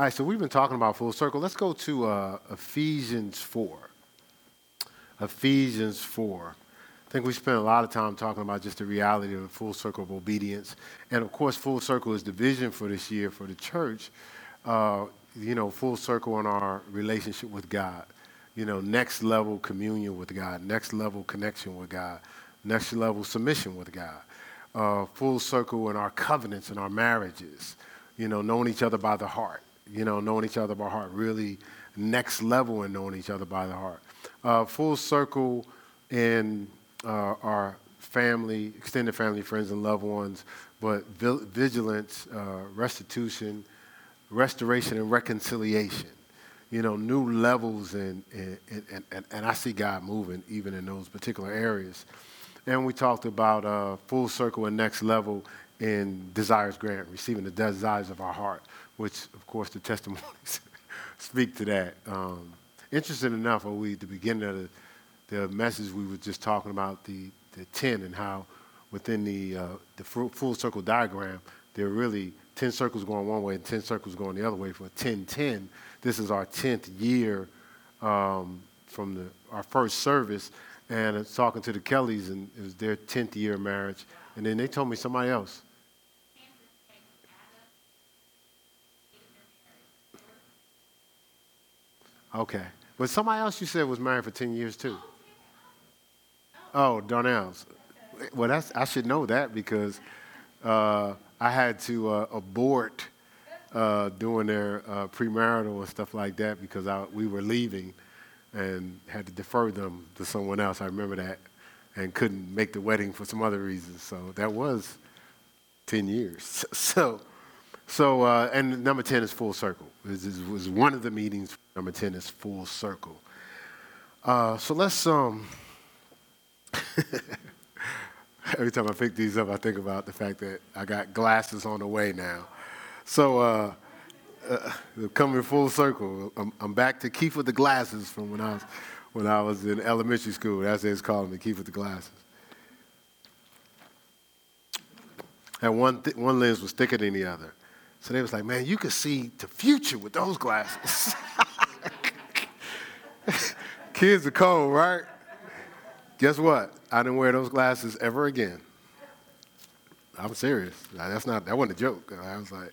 All right, so we've been talking about full circle. Let's go to uh, Ephesians 4. Ephesians 4. I think we spent a lot of time talking about just the reality of the full circle of obedience. And of course, full circle is the vision for this year for the church. Uh, you know, full circle in our relationship with God. You know, next level communion with God, next level connection with God, next level submission with God. Uh, full circle in our covenants and our marriages. You know, knowing each other by the heart. You know, knowing each other by heart. Really next level in knowing each other by the heart. Uh, full circle in uh, our family, extended family, friends, and loved ones, but vigilance, uh, restitution, restoration, and reconciliation. You know, new levels, and, and, and, and, I see God moving even in those particular areas. And we talked about uh, full circle and next level in desires grant, receiving the desires of our heart, which, of course, the testimonies speak to that. Um, interesting enough, are we at the beginning of the the message we were just talking about the, the 10 and how within the, uh, the full circle diagram, there are really 10 circles going one way and 10 circles going the other way for 10 10. This is our 10th year um, from the, our first service. And talking to the Kellys, and it was their 10th year of marriage. And then they told me somebody else. Okay. But somebody else you said was married for 10 years too. Oh, Darnell's. Well, that's, I should know that because uh, I had to uh, abort uh, doing their uh, premarital and stuff like that because I, we were leaving and had to defer them to someone else. I remember that and couldn't make the wedding for some other reasons. So that was 10 years. So, so uh, and number 10 is full circle. This was one of the meetings. Number 10 is full circle. Uh, so let's. Um, Every time I pick these up, I think about the fact that I got glasses on the way now. So, uh, uh, coming full circle, I'm, I'm, back to Keith with the glasses from when I was when I was in elementary school. That's what it's calling me, Keith with the glasses. And one th- one lens was thicker than the other, so they was like, "Man, you could see the future with those glasses." Kids are cold, right? Guess what? I didn't wear those glasses ever again. I'm serious. That's not. That wasn't a joke. I was like,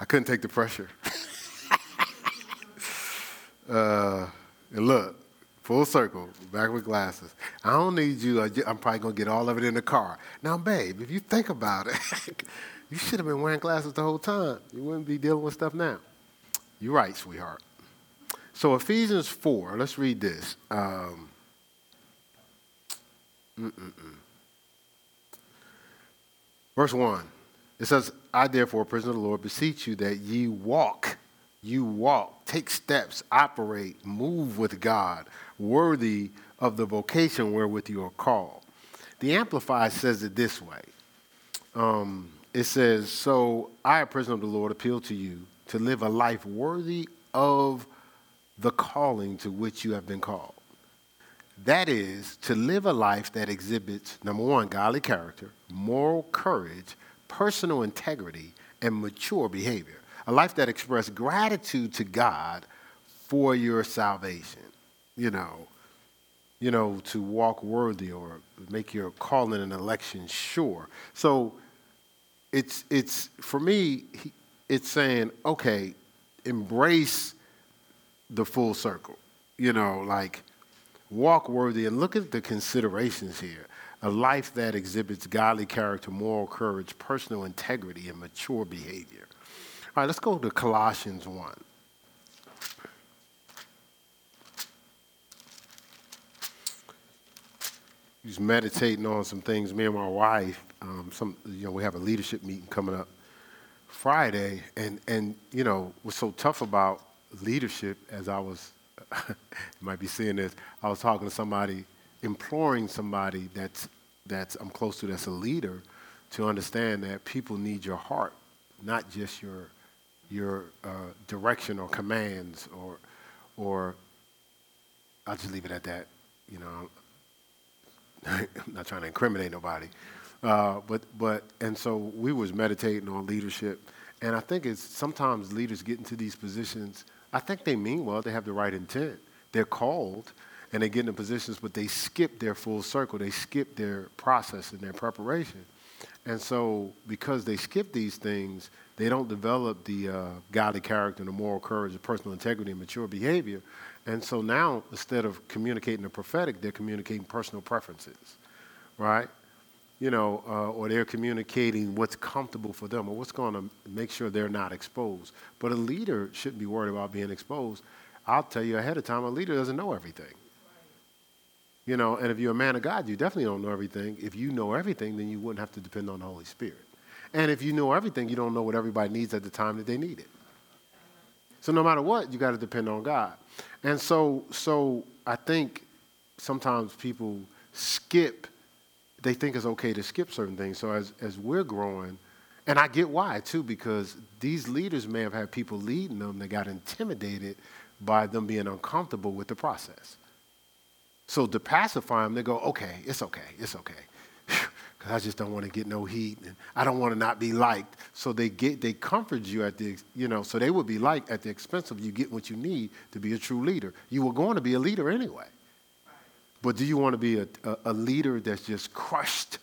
I couldn't take the pressure. uh, and look, full circle, back with glasses. I don't need you. I'm probably gonna get all of it in the car. Now, babe, if you think about it, you should have been wearing glasses the whole time. You wouldn't be dealing with stuff now. You're right, sweetheart. So Ephesians four. Let's read this. Um, Verse 1. It says, I therefore, prisoner of the Lord, beseech you that ye walk, you walk, take steps, operate, move with God, worthy of the vocation wherewith you are called. The Amplified says it this way. Um, it says, So I, a prisoner of the Lord, appeal to you to live a life worthy of the calling to which you have been called. That is to live a life that exhibits, number one, godly character, moral courage, personal integrity, and mature behavior. A life that expresses gratitude to God for your salvation. You know, you know, to walk worthy or make your calling and election sure. So it's it's for me, it's saying, okay, embrace the full circle. You know, like walk worthy, and look at the considerations here. A life that exhibits godly character, moral courage, personal integrity, and mature behavior. All right, let's go to Colossians 1. He's meditating on some things. Me and my wife, um, some you know, we have a leadership meeting coming up Friday, and and you know, what's so tough about leadership, as I was you might be seeing this. I was talking to somebody, imploring somebody that's, that's I'm close to that's a leader to understand that people need your heart, not just your, your uh, direction or commands or, or I'll just leave it at that. You know, I'm not trying to incriminate nobody. Uh, but, but, and so we was meditating on leadership And I think it's sometimes leaders get into these positions, I think they mean well, they have the right intent. They're called and they get into positions, but they skip their full circle. They skip their process and their preparation. And so, because they skip these things, they don't develop the uh, godly character and the moral courage, the personal integrity, and mature behavior. And so now, instead of communicating the prophetic, they're communicating personal preferences, right? You know, uh, or they're communicating what's comfortable for them or what's going to make sure they're not exposed. But a leader shouldn't be worried about being exposed. I'll tell you ahead of time, a leader doesn't know everything. You know, and if you're a man of God, you definitely don't know everything. If you know everything, then you wouldn't have to depend on the Holy Spirit. And if you know everything, you don't know what everybody needs at the time that they need it. So no matter what, you got to depend on God. And so, so I think sometimes people skip. They think it's okay to skip certain things. So as as we're growing, and I get why too, because these leaders may have had people leading them that got intimidated by them being uncomfortable with the process. So to pacify them, they go, okay, it's okay, it's okay. Because I just don't want to get no heat and I don't want to not be liked. So they get they comfort you at the, you know, so they would be liked at the expense of you getting what you need to be a true leader. You were going to be a leader anyway. But do you want to be a, a, leader that's just crushed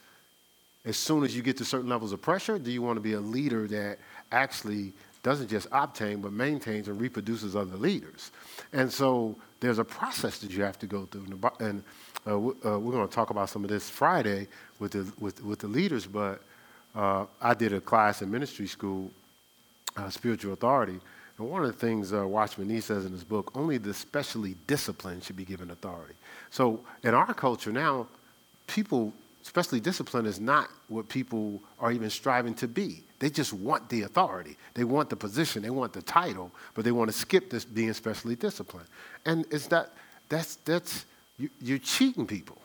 as soon as you get to certain levels of pressure? Do you want to be a leader that actually doesn't just obtain, but maintains and reproduces other leaders? And so there's a process that you have to go through. And uh, uh, we're going to talk about some of this Friday with the, with, with the leaders, but uh, I did a class in ministry school, uh, spiritual authority. And one of the things uh, Watchman Nee says in his book, only the specially disciplined should be given authority. So in our culture now, people, especially disciplined, is not what people are even striving to be. They just want the authority. They want the position. They want the title, but they want to skip this being specially disciplined. And it's that that's that's you, you're cheating people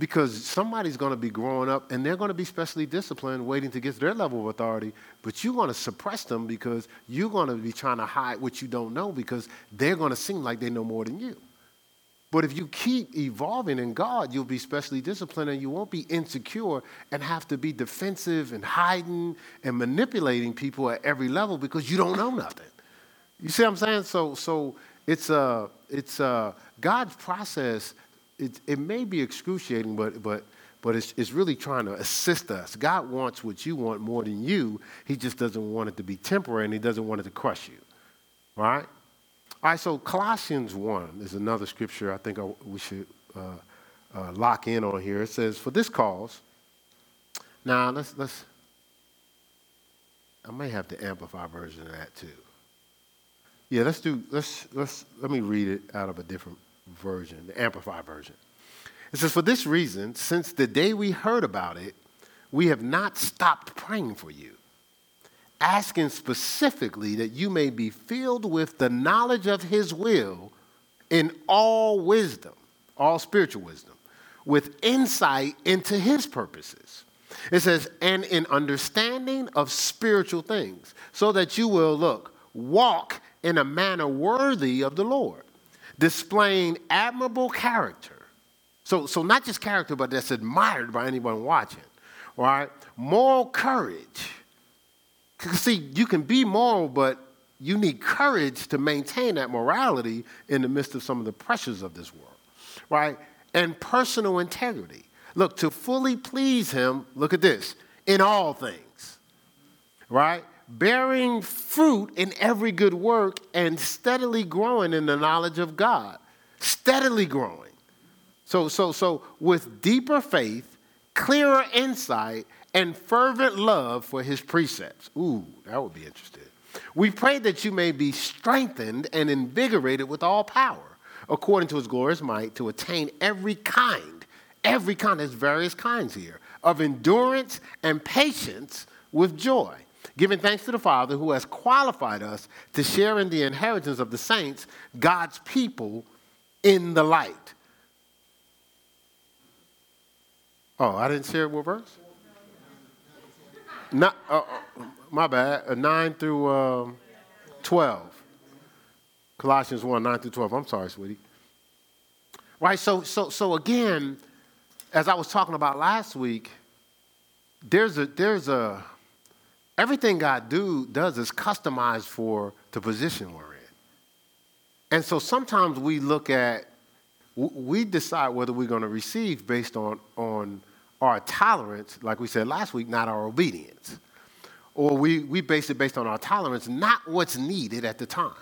because somebody's going to be growing up and they're going to be specially disciplined waiting to get to their level of authority but you're going to suppress them because you're going to be trying to hide what you don't know because they're going to seem like they know more than you but if you keep evolving in God, you'll be specially disciplined and you won't be insecure and have to be defensive and hiding and manipulating people at every level because you don't know nothing. You see what I'm saying? So, so it's, a, it's a, God's process. It, it may be excruciating, but, but, but it's, it's really trying to assist us. God wants what you want more than you. He just doesn't want it to be temporary and he doesn't want it to crush you. Right? All right, so Colossians 1 is another scripture I think we should uh, uh, lock in on here. It says, For this cause, now let's, let's, I may have to amplify version of that too. Yeah, let's do, let's, let's, let me read it out of a different version, the amplified version. It says, For this reason, since the day we heard about it, we have not stopped praying for you asking specifically that you may be filled with the knowledge of his will in all wisdom, all spiritual wisdom, with insight into his purposes. It says, and in understanding of spiritual things, so that you will look, walk in a manner worthy of the Lord, displaying admirable character. So, so not just character, but that's admired by anyone watching, right? Moral courage See, you can be moral, but you need courage to maintain that morality in the midst of some of the pressures of this world, right? And personal integrity. Look, to fully please Him, look at this, in all things, right? Bearing fruit in every good work and steadily growing in the knowledge of God. Steadily growing. So, so, so with deeper faith, clearer insight, and fervent love for his precepts. Ooh, that would be interesting. We pray that you may be strengthened and invigorated with all power, according to his glorious might, to attain every kind, every kind, there's various kinds here, of endurance and patience with joy, giving thanks to the Father who has qualified us to share in the inheritance of the saints, God's people in the light. Oh, I didn't share what verse? Not, uh, uh, my bad. Uh, 9 through um, 12. Colossians 1, 9 through 12. I'm sorry, sweetie. Right, so, so, so again, as I was talking about last week, there's a, there's a, everything God do, does is customized for the position we're in. And so sometimes we look at, we decide whether we're going to receive based on, on our tolerance, like we said last week, not our obedience. Or we, we base it based on our tolerance, not what's needed at the time.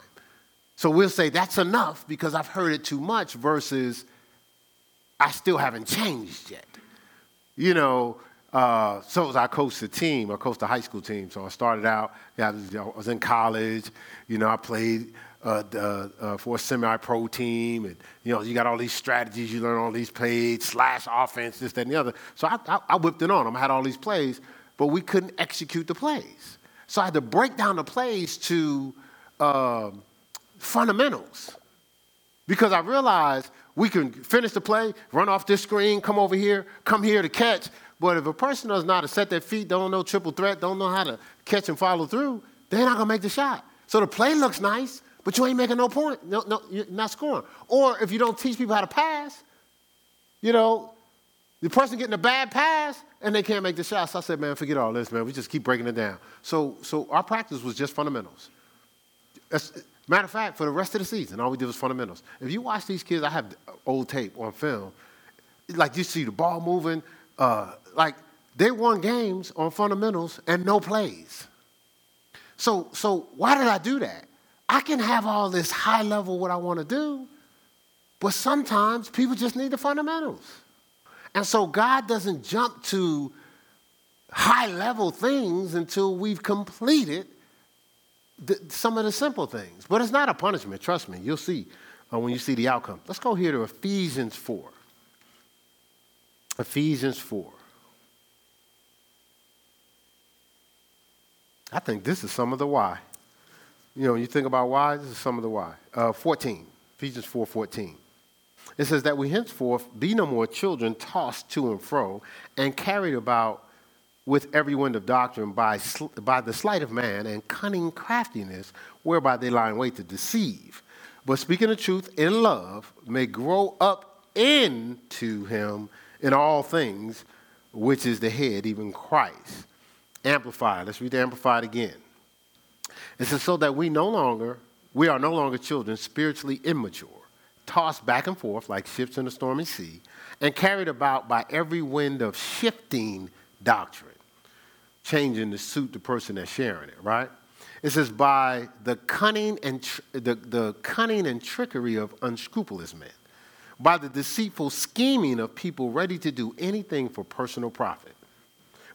So we'll say that's enough because I've heard it too much versus I still haven't changed yet. You know, uh, so as I coached the team, I coached the high school team. So I started out, yeah, I was, I was in college. You know, I played uh, uh, uh, for a semi-pro team, and you know, you got all these strategies, you learn all these plays, slash offense, this, that, and the other. So I, I, I whipped it on them. I had all these plays, but we couldn't execute the plays. So I had to break down the plays to um, fundamentals because I realized we can finish the play, run off this screen, come over here, come here to catch. But if a person does not set their feet, don't know triple threat, don't know how to catch and follow through, they're not gonna make the shot. So the play looks nice, but you ain't making no point. No, no, you're not scoring. Or if you don't teach people how to pass, you know, the person getting a bad pass and they can't make the shots. So I said, man, forget all this, man. We just keep breaking it down. So, so our practice was just fundamentals. That's, matter of fact, for the rest of the season, all we did was fundamentals. If you watch these kids, I have old tape on film. Like you see the ball moving, uh, like they won games on fundamentals and no plays. So, so why did I do that? I can have all this high level what I want to do, but sometimes people just need the fundamentals. And so God doesn't jump to high level things until we've completed the, some of the simple things. But it's not a punishment, trust me. You'll see uh, when you see the outcome. Let's go here to Ephesians 4. Ephesians 4. I think this is some of the why. You know, you think about why, this is some of the why. Uh, 14, Ephesians 4 14. It says that we henceforth be no more children tossed to and fro and carried about with every wind of doctrine by, sl- by the sleight of man and cunning craftiness whereby they lie in wait to deceive. But speaking the truth in love may grow up into him in all things, which is the head, even Christ. Amplified. Let's read the Amplified again. It says, so that we no longer, we are no longer children, spiritually immature, tossed back and forth like ships in a stormy sea, and carried about by every wind of shifting doctrine, changing to suit the person that's sharing it, right? It says, by the cunning and, tr- the, the cunning and trickery of unscrupulous men, by the deceitful scheming of people ready to do anything for personal profit.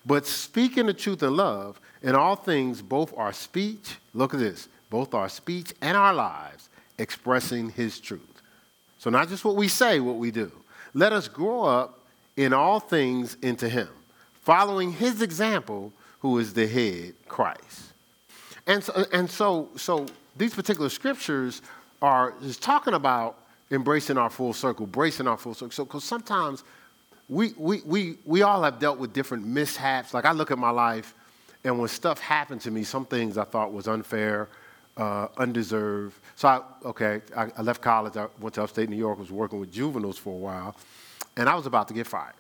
But speaking the truth in love, in all things, both our speech, look at this, both our speech and our lives expressing his truth. So, not just what we say, what we do. Let us grow up in all things into him, following his example, who is the head, Christ. And so, and so, so these particular scriptures are just talking about embracing our full circle, bracing our full circle. So, because sometimes we, we, we, we all have dealt with different mishaps. Like I look at my life, and when stuff happened to me, some things I thought was unfair, uh, undeserved. So I, okay, I, I, left college. I went to upstate New York. Was working with juveniles for a while, and I was about to get fired.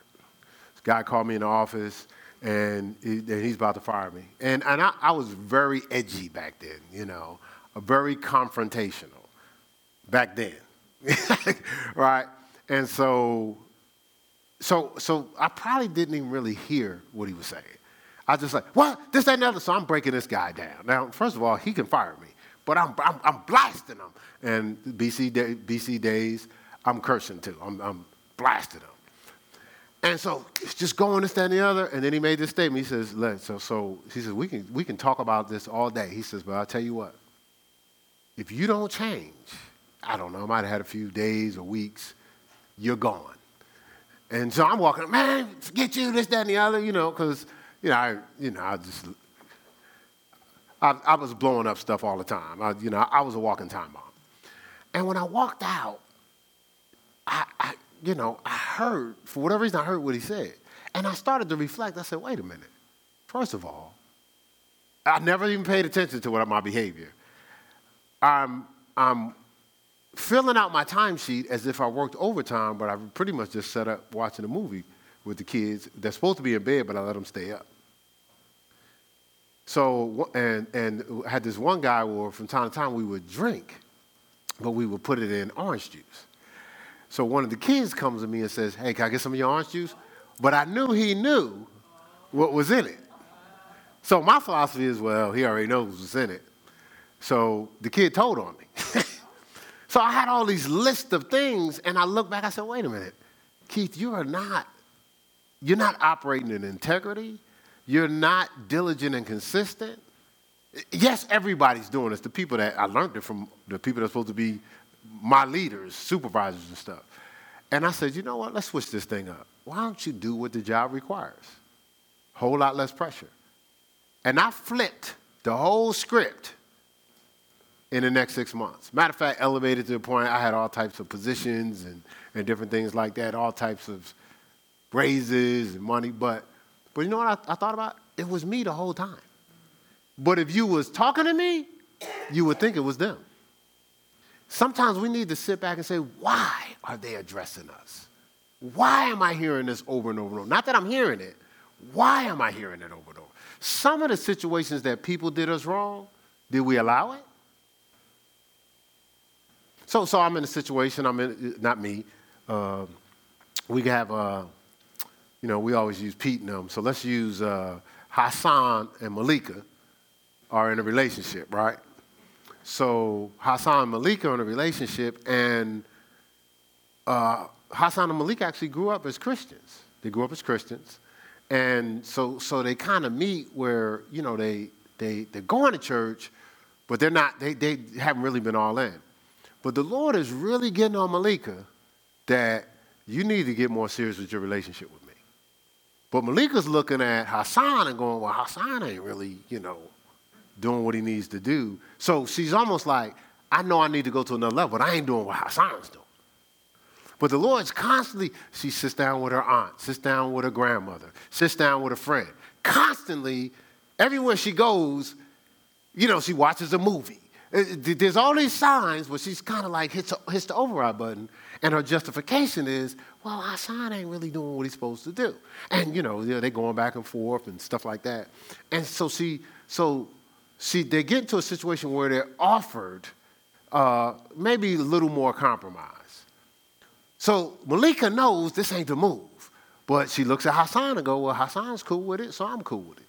This guy called me in the office, and, he, and he's about to fire me. And and I, I was very edgy back then. You know, very confrontational back then, right? And so so, so I probably didn't even really hear what he was saying. I was just like, what? This, that, and the other. So I'm breaking this guy down. Now, first of all, he can fire me, but I'm, I'm, I'm blasting him. And BC, day, BC days, I'm cursing too. I'm, I'm blasting him. And so it's just going this, that, and the other. And then he made this statement. He says, Let, so, so he says, we can, we can talk about this all day. He says, but I'll tell you what, if you don't change, I don't know, I might have had a few days or weeks, you're gone. And so I'm walking, man, forget you, this, that, and the other, you know, because, you know, I, you know, I just, I, I, was blowing up stuff all the time. I, you know, I was a walking time bomb. And when I walked out, I, I, you know, I heard, for whatever reason, I heard what he said. And I started to reflect. I said, wait a minute. First of all, I never even paid attention to what my behavior. I'm, I'm filling out my timesheet as if I worked overtime, but I pretty much just sat up watching a movie with the kids. They're supposed to be in bed, but I let them stay up. So, and, and had this one guy where from time to time we would drink, but we would put it in orange juice. So one of the kids comes to me and says, Hey, can I get some of your orange juice? But I knew he knew what was in it. So my philosophy is, well, he already knows what's in it. So the kid told on me. so I had all these lists of things, and I look back, I said, wait a minute, Keith, you are not, you're not operating in integrity. You're not diligent and consistent. Yes, everybody's doing this. The people that I learned it from, the people that are supposed to be my leaders, supervisors and stuff. And I said, you know what? Let's switch this thing up. Why don't you do what the job requires? Whole lot less pressure. And I flipped the whole script in the next six months. Matter of fact, elevated to the point I had all types of positions and, and different things like that, all types of raises and money. But, but you know what I, I thought about? It was me the whole time. But if you was talking to me, you would think it was them. Sometimes we need to sit back and say, why are they addressing us? Why am I hearing this over and over and over? Not that I'm hearing it. Why am I hearing it over and over? Some of the situations that people did us wrong, did we allow it? So, so I'm in a situation, I'm in, not me. Uh, we have, uh, you know, we always use Pete and them. So let's use uh, Hassan and Malika are in a relationship, right? So Hassan and Malika are in a relationship, and uh, Hassan and Malika actually grew up as Christians. They grew up as Christians, and so so they kind of meet where you know they they they're going to church, but they're not. They they haven't really been all in. But the Lord is really getting on Malika that you need to get more serious with your relationship with me. But Malika's looking at Hassan and going, well, Hassan ain't really, you know, doing what he needs to do. So she's almost like, I know I need to go to another level, but I ain't doing what Hassan's doing. But the Lord's constantly, she sits down with her aunt, sits down with her grandmother, sits down with a friend. Constantly, everywhere she goes, you know, she watches a movie. There's all these signs where she's kind of like hits, hits the override button, and her justification is, well, Hassan ain't really doing what he's supposed to do. And, you know, they're going back and forth and stuff like that. And so she, so See, they get into a situation where they're offered uh, maybe a little more compromise. So Malika knows this ain't the move, but she looks at Hassan and go, well, Hassan's cool with it, so I'm cool with it.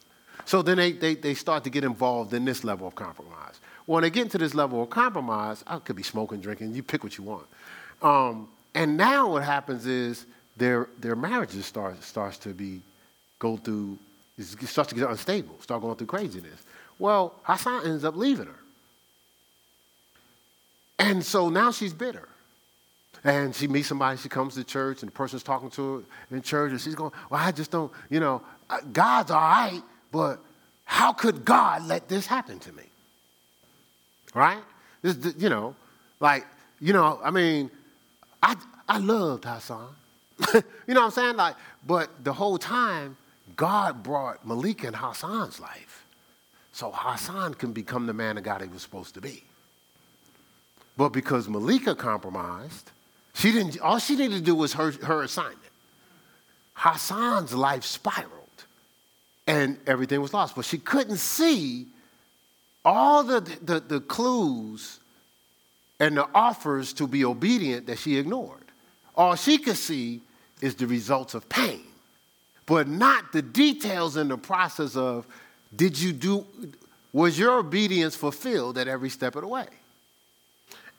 So then they, they, they start to get involved in this level of compromise. When they get into this level of compromise, I could be smoking, drinking, you pick what you want. Um, and now what happens is their, their marriages start, starts to be, go through, it starts to get unstable, start going through craziness. Well, Hassan ends up leaving her. And so now she's bitter. And she meets somebody, she comes to church, and the person's talking to her in church, and she's going, Well, I just don't, you know, uh, God's all right, but how could God let this happen to me? Right? This, you know, like, you know, I mean, I, I loved Hassan. you know what I'm saying? Like, but the whole time, God brought Malika in Hassan's life so Hassan can become the man of God he was supposed to be. But because Malika compromised, she didn't, all she needed to do was her, her assignment. Hassan's life spiraled and everything was lost. But she couldn't see all the, the, the clues and the offers to be obedient that she ignored. All she could see is the results of pain, but not the details in the process of did you do, was your obedience fulfilled at every step of the way?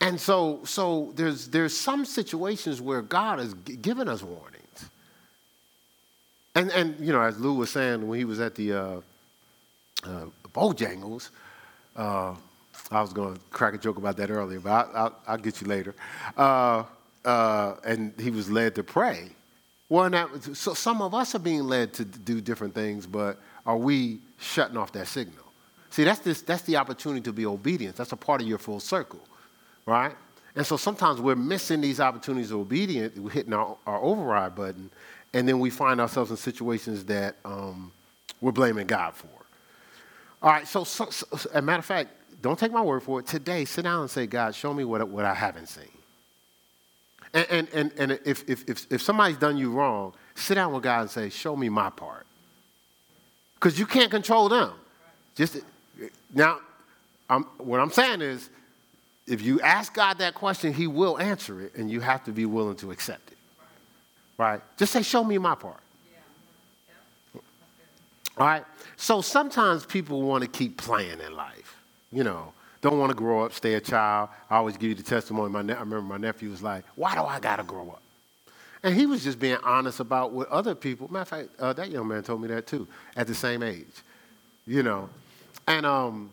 And so, so there's, there's some situations where God has given us warnings. And, and, you know, as Lou was saying when he was at the uh, uh, Bojangles, uh, I was going to crack a joke about that earlier, but I, will I'll get you later. Uh, uh, and he was led to pray. Well, that, so some of us are being led to do different things, but are we shutting off that signal? See, that's, this, that's the opportunity to be obedient. That's a part of your full circle, right? And so sometimes we're missing these opportunities of obedience. We're hitting our, our override button, and then we find ourselves in situations that um, we're blaming God for. All right, so, so, so, as a matter of fact, don't take my word for it. Today, sit down and say, God, show me what, what I haven't seen. And, and, and, and if, if, if, if somebody's done you wrong, sit down with God and say, show me my part because you can't control them. Just now, I'm, what I'm saying is, if you ask God that question, He will answer it, and you have to be willing to accept it. Right? Just say, "Show me my part." All right. So sometimes people want to keep playing in life. You know, don't want to grow up, stay a child. I always give you the testimony. My ne- I remember my nephew was like, "Why do I got to grow up?" And he was just being honest about what other people. Matter of fact, uh, that young man told me that too at the same age. You know, and um,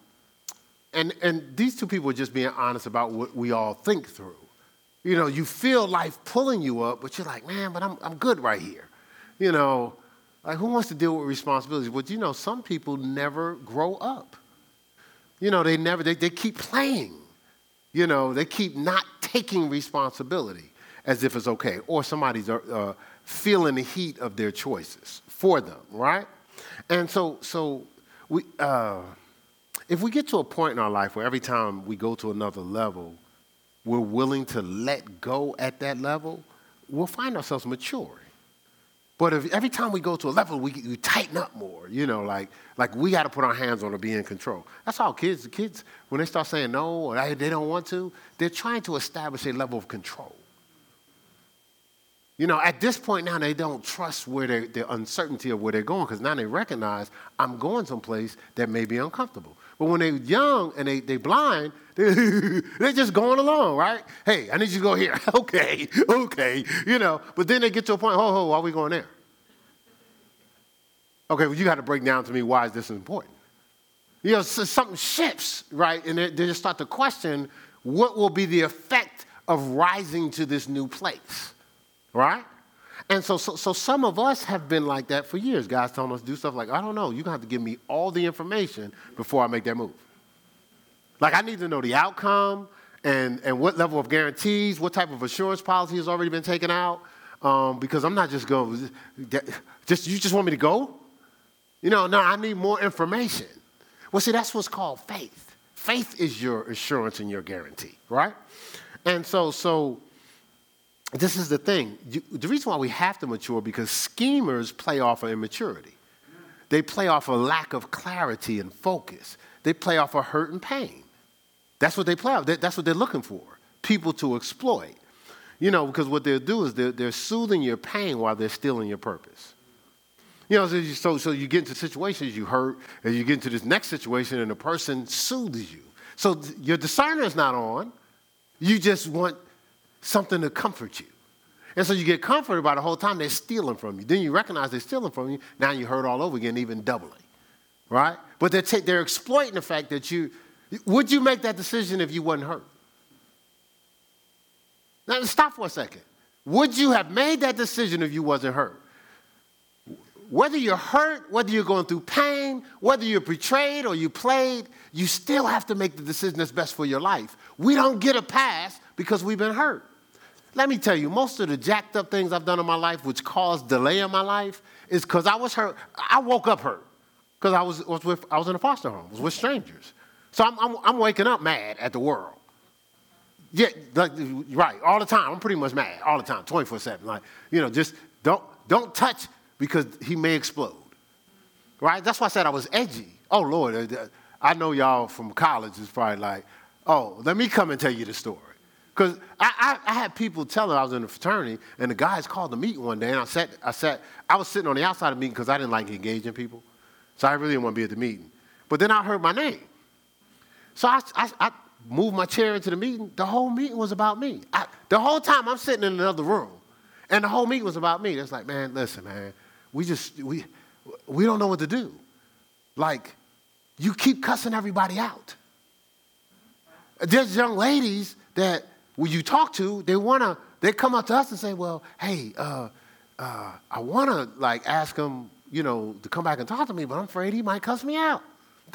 and and these two people are just being honest about what we all think through. You know, you feel life pulling you up, but you're like, man, but I'm I'm good right here. You know, like, who wants to deal with responsibilities? Well, you know, some people never grow up. You know, they never, they, they keep playing. You know, they keep not taking responsibility as if it's okay, or somebody's uh, uh, feeling the heat of their choices for them, right? And so, so we, uh, if we get to a point in our life where every time we go to another level, we're willing to let go at that level, we'll find ourselves maturing. But if every time we go to a level, we, we tighten up more, you know, like, like we got to put our hands on to be in control. That's how kids, the kids, when they start saying no or they don't want to, they're trying to establish a level of control. You know, at this point now, they don't trust where they, the uncertainty of where they're going because now they recognize I'm going someplace that may be uncomfortable. But when they're young and they, they blind, they, they're just going along, right? Hey, I need you to go here. okay, okay, you know. But then they get to a point, ho, ho, why are we going there? Okay, well, you got to break down to me why is this important? You know, so something shifts, right? And they, they just start to question what will be the effect of rising to this new place, right? And so, so, so some of us have been like that for years. Guys telling us to do stuff like, I don't know, you're going to have to give me all the information before I make that move. Like, I need to know the outcome and, and what level of guarantees, what type of assurance policy has already been taken out, um, because I'm not just going, just, you just want me to go? You know, no, I need more information. Well, see, that's what's called faith. Faith is your assurance and your guarantee, right? And so, so this is the thing. You, the reason why we have to mature because schemers play off of immaturity. They play off a lack of clarity and focus. They play off of hurt and pain. That's what they play off. That's what they're looking for. People to exploit. You know, because what they'll do is they're, they're soothing your pain while they're stealing your purpose. You know, so, so you get into situations you hurt, and you get into this next situation, and the person soothes you. So your discerner is not on. You just want something to comfort you. And so you get comforted by the whole time they're stealing from you. Then you recognize they're stealing from you. Now you hurt all over again, even doubly. Right? But they're, they're exploiting the fact that you, would you make that decision if you wasn't hurt? Now stop for a second. Would you have made that decision if you wasn't hurt? Whether you're hurt, whether you're going through pain, whether you're betrayed or you played, you still have to make the decision that's best for your life. We don't get a pass because we've been hurt. Let me tell you, most of the jacked up things I've done in my life, which caused delay in my life, is because I was hurt. I woke up hurt because I was, was, with, I was in a foster home, was with strangers. So I'm, I'm, I'm waking up mad at the world. Yeah, like, right, all the time. I'm pretty much mad all the time, 24 7. Like, you know, just don't, don't touch because he may explode. Right? That's why I said I was edgy. Oh, Lord, uh, uh, I know y'all from college is probably like, oh, let me come and tell you the story. Because I, I, I, had people telling I was in a fraternity, and the guys called the meeting one day, and I sat, I sat, I was sitting on the outside of the meeting because I didn't like engaging people. So I really didn't want to be at the meeting. But then I heard my name. So I, I, I moved my chair into the meeting. The whole meeting was about me. I, the whole time I'm sitting in another room, and the whole meeting was about me. It's like, man, listen, man, we just, we, we don't know what to do. Like, you keep cussing everybody out. There's young ladies that you talk to, they want to, they come up to us and say, well, hey, uh, uh, I want to like ask him, you know, to come back and talk to me, but I'm afraid he might cuss me out.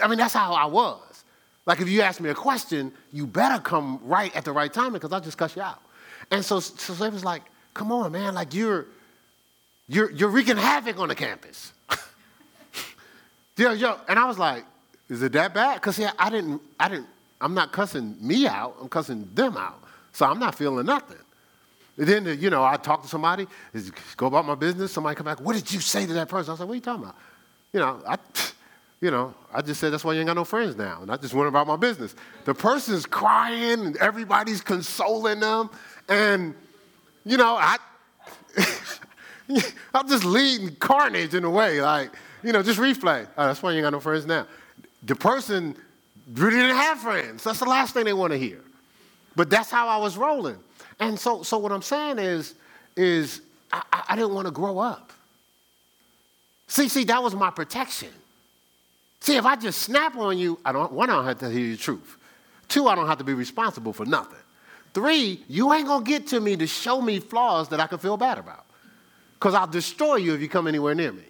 I mean, that's how I was. Like if you ask me a question, you better come right at the right time because I'll just cuss you out. And so, so they was like, come on, man, like you're, you're, you're wreaking havoc on the campus. yo, yo, and I was like, is it that bad? Because yeah, I didn't, I didn't, I'm not cussing me out, I'm cussing them out. So I'm not feeling nothing. And then, you know, I talk to somebody, go about my business, somebody come back, what did you say to that person? I was like, what are you talking about? You know, I, you know, I just said that's why you ain't got no friends now. And I just went about my business. The person's crying and everybody's consoling them. And, you know, I, I'm just leading carnage in a way. Like, you know, just replay. Oh, that's why you ain't got no friends now. The person really didn't have friends. That's the last thing they want to hear. But that's how I was rolling. And so, so what I'm saying is, is I, I didn't want to grow up. See, see, that was my protection. See, if I just snap on you, I don't, one, I don't have to hear the truth. Two, I don't have to be responsible for nothing. Three, you ain't gonna get to me to show me flaws that I can feel bad about. Because I'll destroy you if you come anywhere near me.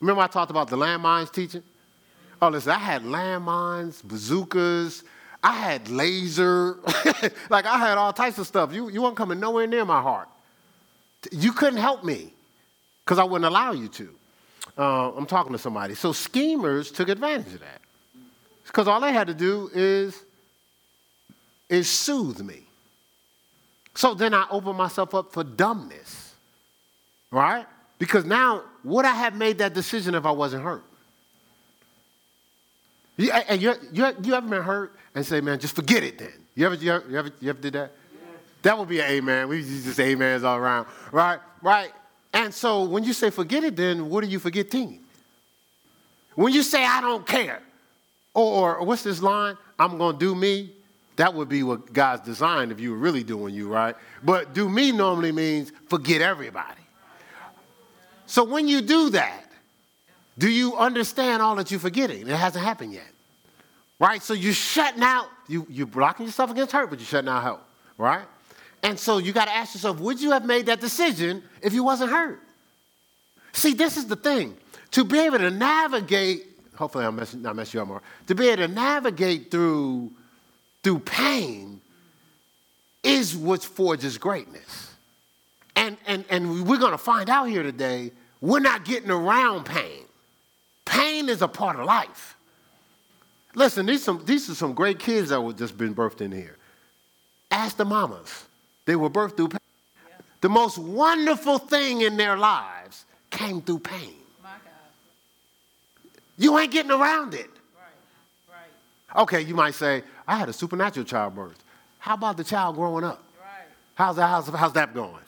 Remember I talked about the landmines teaching? Oh, listen, I had landmines, bazookas, I had laser, like I had all types of stuff. You, you weren't coming nowhere near my heart. You couldn't help me because I wouldn't allow you to. Uh, I'm talking to somebody. So schemers took advantage of that because all they had to do is, is soothe me. So then I opened myself up for dumbness, right? Because now, would I have made that decision if I wasn't hurt? You, and you, you, you ever been hurt and say, man, just forget it then? You ever, you ever, you ever, you ever did that? That would be an amen. We just amens all around, right? Right? And so when you say forget it, then what are you forgetting? When you say I don't care, or, or what's this line? I'm to do me. That would be what God's designed if you were really doing you, right? But do me normally means forget everybody. So when you do that, do you understand all that you're forgetting? It hasn't happened yet. Right? So you're shutting out, you, you're blocking yourself against hurt, but you're shutting out help. Right? And so you got to ask yourself, would you have made that decision if you wasn't hurt? See, this is the thing. To be able to navigate, hopefully I'm mess, not mess you up more, to be able to navigate through, through pain is what forges greatness. And, and, and we're going to find out here today, we're not getting around pain. Pain is a part of life. Listen, these, some, these are some great kids that have just been birthed in here. Ask the mamas. They were birthed through pain. Yeah. The most wonderful thing in their lives came through pain. You ain't getting around it. Right. Right. Okay, you might say, I had a supernatural childbirth. How about the child growing up? Right. How's, that, how's, how's that going?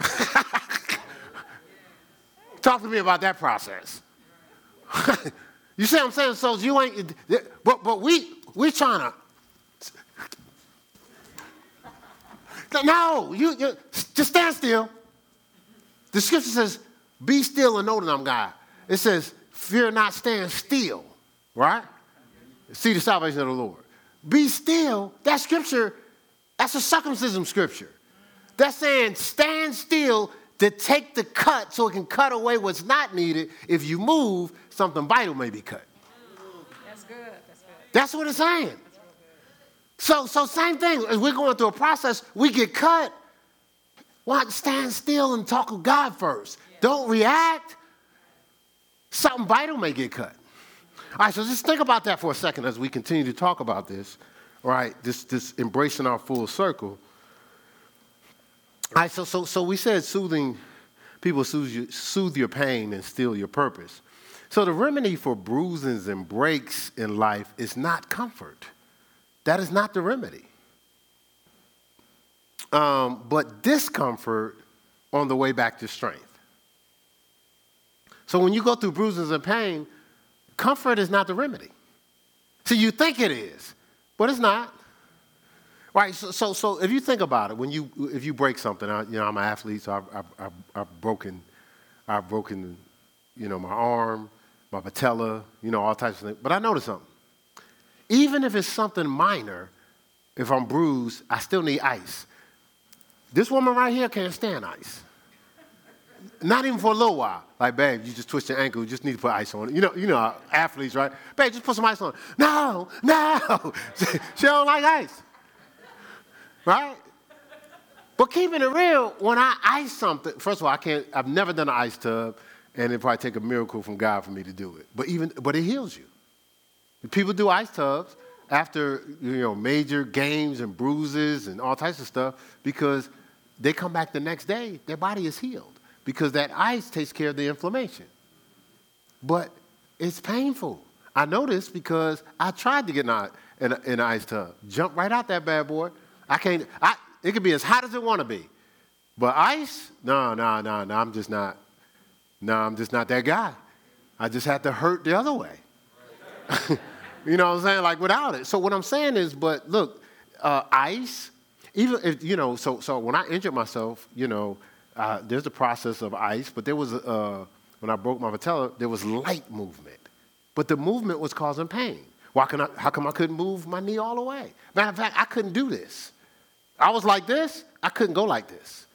Talk to me about that process. You see what I'm saying? So you ain't, but, but we, we trying to No, you, you just stand still. The scripture says, be still and know that I'm God. It says, fear not, stand still, right? See the salvation of the Lord. Be still, that scripture, that's a circumcision scripture. That's saying stand still to take the cut so it can cut away what's not needed. If you move, something vital may be cut. That's good. That's good. That's what it's saying. So, so same thing. As we're going through a process, we get cut. Why stand still and talk with God first? Yeah. Don't react. Something vital may get cut. All right, so just think about that for a second as we continue to talk about this. All right, this, this embracing our full circle. All right, so, so, so we said soothing, people soothe, you, soothe your pain and steal your purpose. So the remedy for bruisings and breaks in life is not comfort. That is not the remedy. Um, but discomfort on the way back to strength. So when you go through bruises and pain, comfort is not the remedy. See, you think it is, but it's not. Right, so, so, so if you think about it, when you, if you break something, I, you know, I'm an athlete, so I've, I've, I've broken, I've broken, you know, my arm, my patella, you know, all types of things. But I noticed something. Even if it's something minor, if I'm bruised, I still need ice. This woman right here can't stand ice. Not even for a little while. Like, babe, you just twist your ankle, you just need to put ice on it. You know, you know, athletes, right? Babe, just put some ice on. No, no. she don't like ice. Right? But keeping it real, when I ice something, first of all, I can't, I've never done an ice tub, and it probably take a miracle from God for me to do it. But even, but it heals you. People do ice tubs after you know major games and bruises and all types of stuff because they come back the next day, their body is healed because that ice takes care of the inflammation. But it's painful. I know this because I tried to get in, a, in an ice tub. Jump right out that bad boy. I can't, I, it could be as hot as it want to be. But ice, no, no, no, no, I'm just not, no, I'm just not that guy. I just had to hurt the other way. you know what I'm saying? Like without it. So what I'm saying is, but look, uh, ice, even if, you know, so, so when I injured myself, you know, uh, there's the process of ice, but there was, uh, when I broke my patella, there was light movement. But the movement was causing pain. Why can I, how come I couldn't move my knee all the way? Matter of fact, I couldn't do this. I was like this, I couldn't go like this.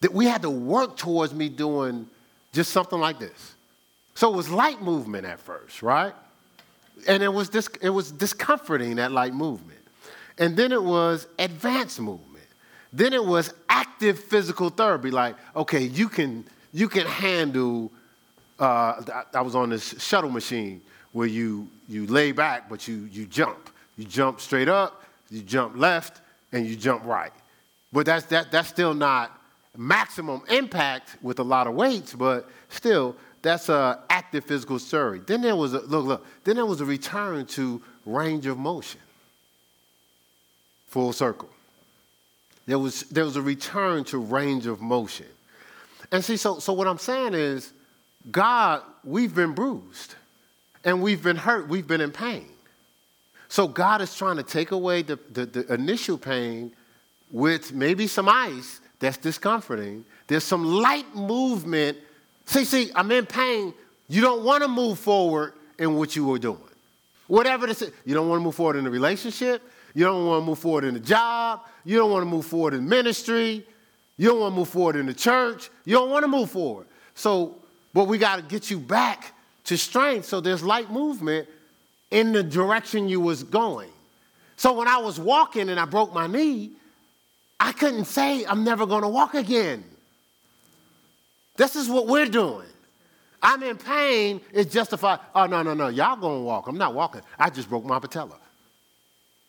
That we had to work towards me doing just something like this. So it was light movement at first, right? And it was, dis- it was discomforting, that light movement. And then it was advanced movement. Then it was active physical therapy, like, okay, you can, you can handle, uh, I was on this shuttle machine where you, you lay back, but you, you jump. You jump straight up, you jump left, and you jump right. But that's, that, that's still not maximum impact with a lot of weights, but still, that's a active physical story. Then there was a, look, look, then there was a return to range of motion. Full circle. There was, there was a return to range of motion. And see, so, so what I'm saying is, God, we've been bruised and we've been hurt, we've been in pain. So God is trying to take away the, the, the initial pain with maybe some ice that's discomforting. There's some light movement. See, see, I'm in pain. You don't want to move forward in what you were doing. Whatever this is, you don't want to move forward in a relationship. You don't want to move forward in a job. You don't want to move forward in ministry. You don't want to move forward in the church. You don't want to move forward. So, but we got to get you back to strength so there's light movement in the direction you was going. So when I was walking and I broke my knee, I couldn't say I'm never going to walk again. This is what we're doing. I'm in pain. It's justified. Oh, no, no, no. Y'all going to walk. I'm not walking. I just broke my patella.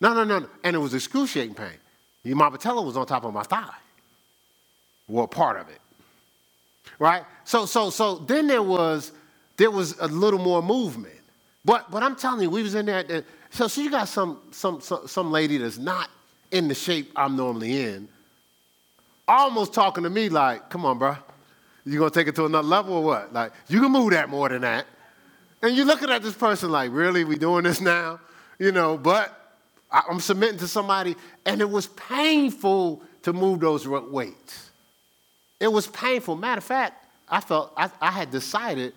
No, no, no, no. And it was excruciating pain. My patella was on top of my thigh. Well, part of it. Right? So, so, so then there was, there was a little more movement. But, but I'm telling you, we was in there. So, so you got some, some, some, some lady that's not in the shape I'm normally in, almost talking to me like, come on, bro. You gonna take it to another level or what? Like, you can move that more than that. And you're looking at this person like, really? We doing this now? You know, but I'm submitting to somebody, and it was painful to move those weights. It was painful. Matter of fact, I felt I, I had decided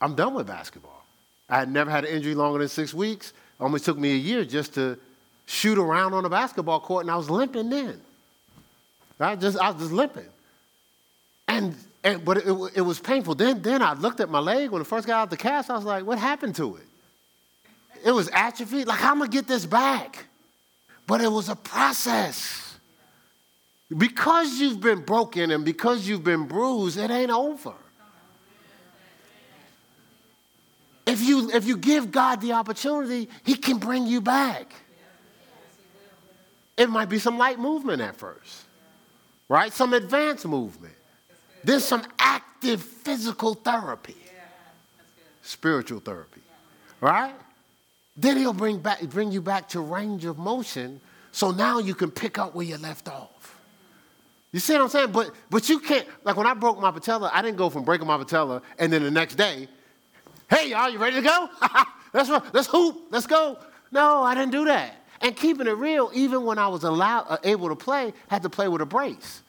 I'm done with basketball. I had never had an injury longer than six weeks. It almost took me a year just to shoot around on a basketball court, and I was limping then. I just I was just limping, and, and but it, it was painful. Then then I looked at my leg when I first got out the cast. I was like, what happened to it? It was atrophy. Like how am I gonna get this back? But it was a process. Because you've been broken and because you've been bruised, it ain't over. If you, if you give God the opportunity, He can bring you back. It might be some light movement at first, right? Some advanced movement. Then some active physical therapy, spiritual therapy, right? Then he'll bring, back, bring you back to range of motion so now you can pick up where you left off. You see what I'm saying? But, but you can't, like when I broke my patella, I didn't go from breaking my patella and then the next day, hey, y'all, you ready to go? let's, let's hoop, let's go. No, I didn't do that. And keeping it real, even when I was allowed, uh, able to play, had to play with a brace.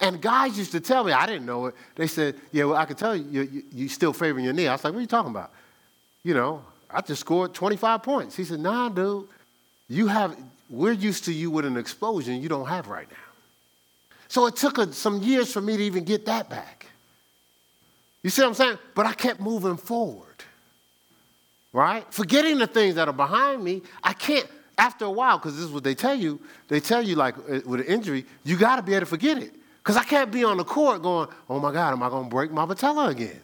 And guys used to tell me, I didn't know it. They said, yeah, well, I can tell you, you, you, you still favoring your knee. I was like, what are you talking about? You know, I just scored 25 points. He said, nah, dude, you have, we're used to you with an explosion you don't have right now. So it took a, some years for me to even get that back. You see what I'm saying? But I kept moving forward, right? Forgetting the things that are behind me. I can't, after a while, because this is what they tell you, they tell you, like uh, with an injury, you got to be able to forget it. Because I can't be on the court going, oh my God, am I going to break my patella again?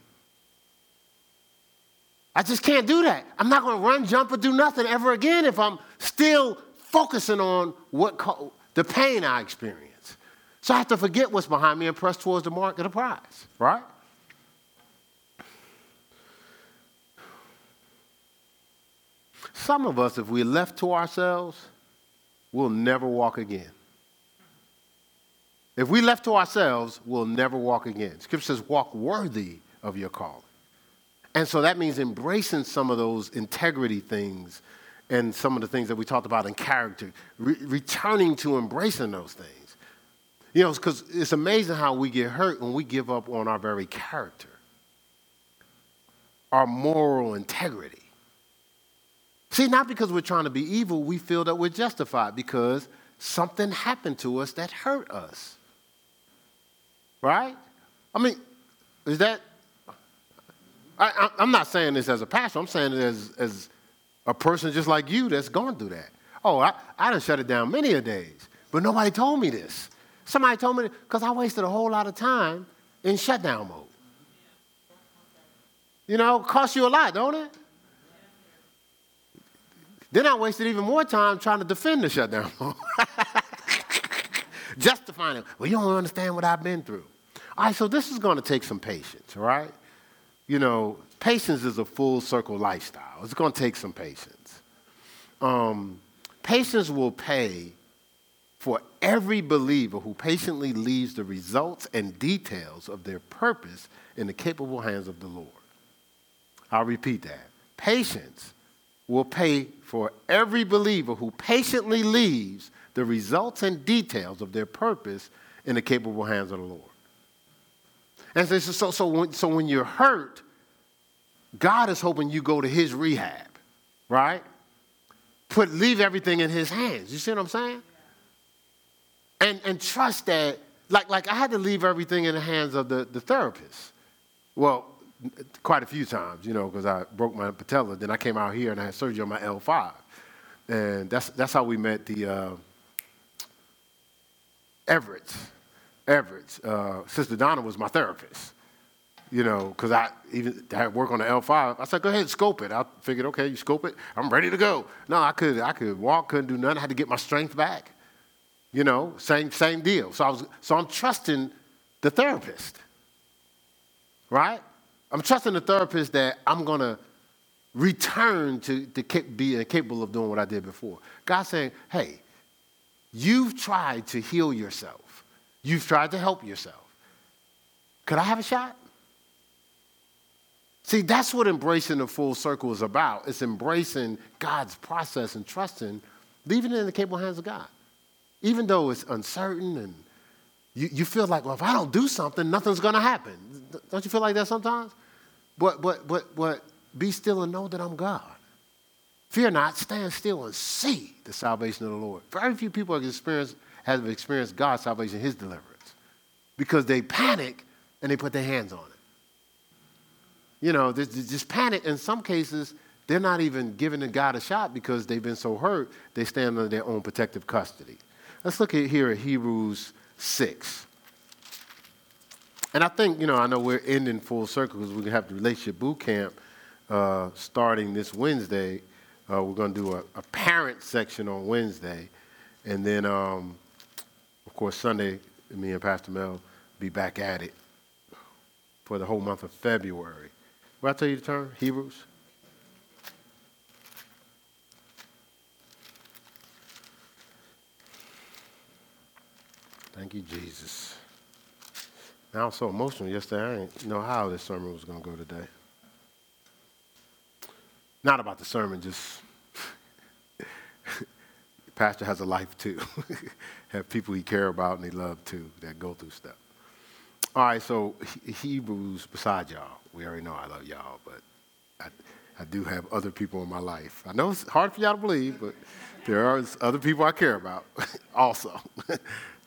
I just can't do that. I'm not going to run, jump, or do nothing ever again if I'm still focusing on what co- the pain I experience. So I have to forget what's behind me and press towards the mark of the prize, right? Some of us, if we're left to ourselves, we'll never walk again. If we left to ourselves, we'll never walk again. Scripture says, walk worthy of your calling. And so that means embracing some of those integrity things and some of the things that we talked about in character, re- returning to embracing those things. You know, because it's amazing how we get hurt when we give up on our very character, our moral integrity. See, not because we're trying to be evil, we feel that we're justified because something happened to us that hurt us. Right? I mean, is that. I, am not saying this as a pastor, I'm saying it as, as a person just like you that's gone through that. Oh, I, I done shut it down many a days, but nobody told me this. Somebody told me because I wasted a whole lot of time in shutdown mode. You know, costs you a lot, don't it? Then I wasted even more time trying to defend the shutdown. Justifying it. Well, you don't understand what I've been through. All right, so this is going to take some patience, right? You know, patience is a full circle lifestyle. It's going to take some patience. Um, patience will pay for every believer who patiently leaves the results and details of their purpose in the capable hands of the Lord. I'll repeat that. Patience will pay for every believer who patiently leaves the results and details of their purpose in the capable hands of the Lord. And so, so, so, when, so when you're hurt, God is hoping you go to his rehab, right? Put, leave everything in his hands. You see what I'm saying? And, and trust that, like, like I had to leave everything in the hands of the, the therapist. Well, quite a few times, you know, because I broke my patella. Then I came out here and I had surgery on my L5. And that's, that's how we met the uh, Everett. Everett. Uh, Sister Donna was my therapist, you know, because I even had work on the L5. I said, go ahead, and scope it. I figured, okay, you scope it, I'm ready to go. No, I could, I could walk, couldn't do nothing. I had to get my strength back. You know, same, same deal. So, I was, so I'm trusting the therapist, right? I'm trusting the therapist that I'm going to return to, to be uh, capable of doing what I did before. God's saying, hey, you've tried to heal yourself, you've tried to help yourself. Could I have a shot? See, that's what embracing the full circle is about. It's embracing God's process and trusting, leaving it in the capable hands of God. Even though it's uncertain and you, you feel like, well, if I don't do something, nothing's going to happen. Don't you feel like that sometimes? But, but, but, but be still and know that I'm God. Fear not, stand still and see the salvation of the Lord. Very few people have experienced, have experienced God's salvation, His deliverance, because they panic and they put their hands on it. You know, they just panic. In some cases, they're not even giving God a shot because they've been so hurt, they stand under their own protective custody. Let's look at here at Hebrews 6. And I think, you know, I know we're ending full circle because we're going to have the relationship boot camp uh, starting this Wednesday. Uh, we're going to do a, a, parent section on Wednesday. And then, um, of course, Sunday, me and Pastor Mel be back at it for the whole month of February. What I tell you to turn? Hebrews? Thank you, Jesus. Now I was so emotional yesterday, I didn't know how this sermon was going to go today. Not about the sermon, just pastor has a life too. have people he care about and he love too that go through stuff. All right, so Hebrews, beside y'all, we already know I love y'all, but I, I do have other people in my life. I know it's hard for y'all to believe, but there are other people I care about also.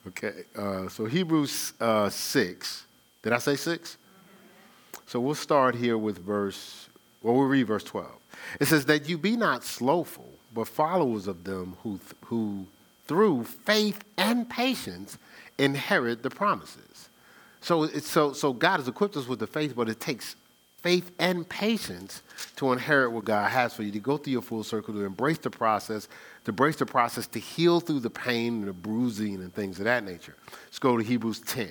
Okay, uh, so Hebrews uh, 6. Did I say 6? So we'll start here with verse, well, we'll read verse 12. It says, That you be not slothful, but followers of them who, th- who through faith and patience inherit the promises. So, so, so God has equipped us with the faith, but it takes faith and patience to inherit what God has for you, to go through your full circle, to embrace the process, to embrace the process, to heal through the pain and the bruising and things of that nature. Let's go to Hebrews 10.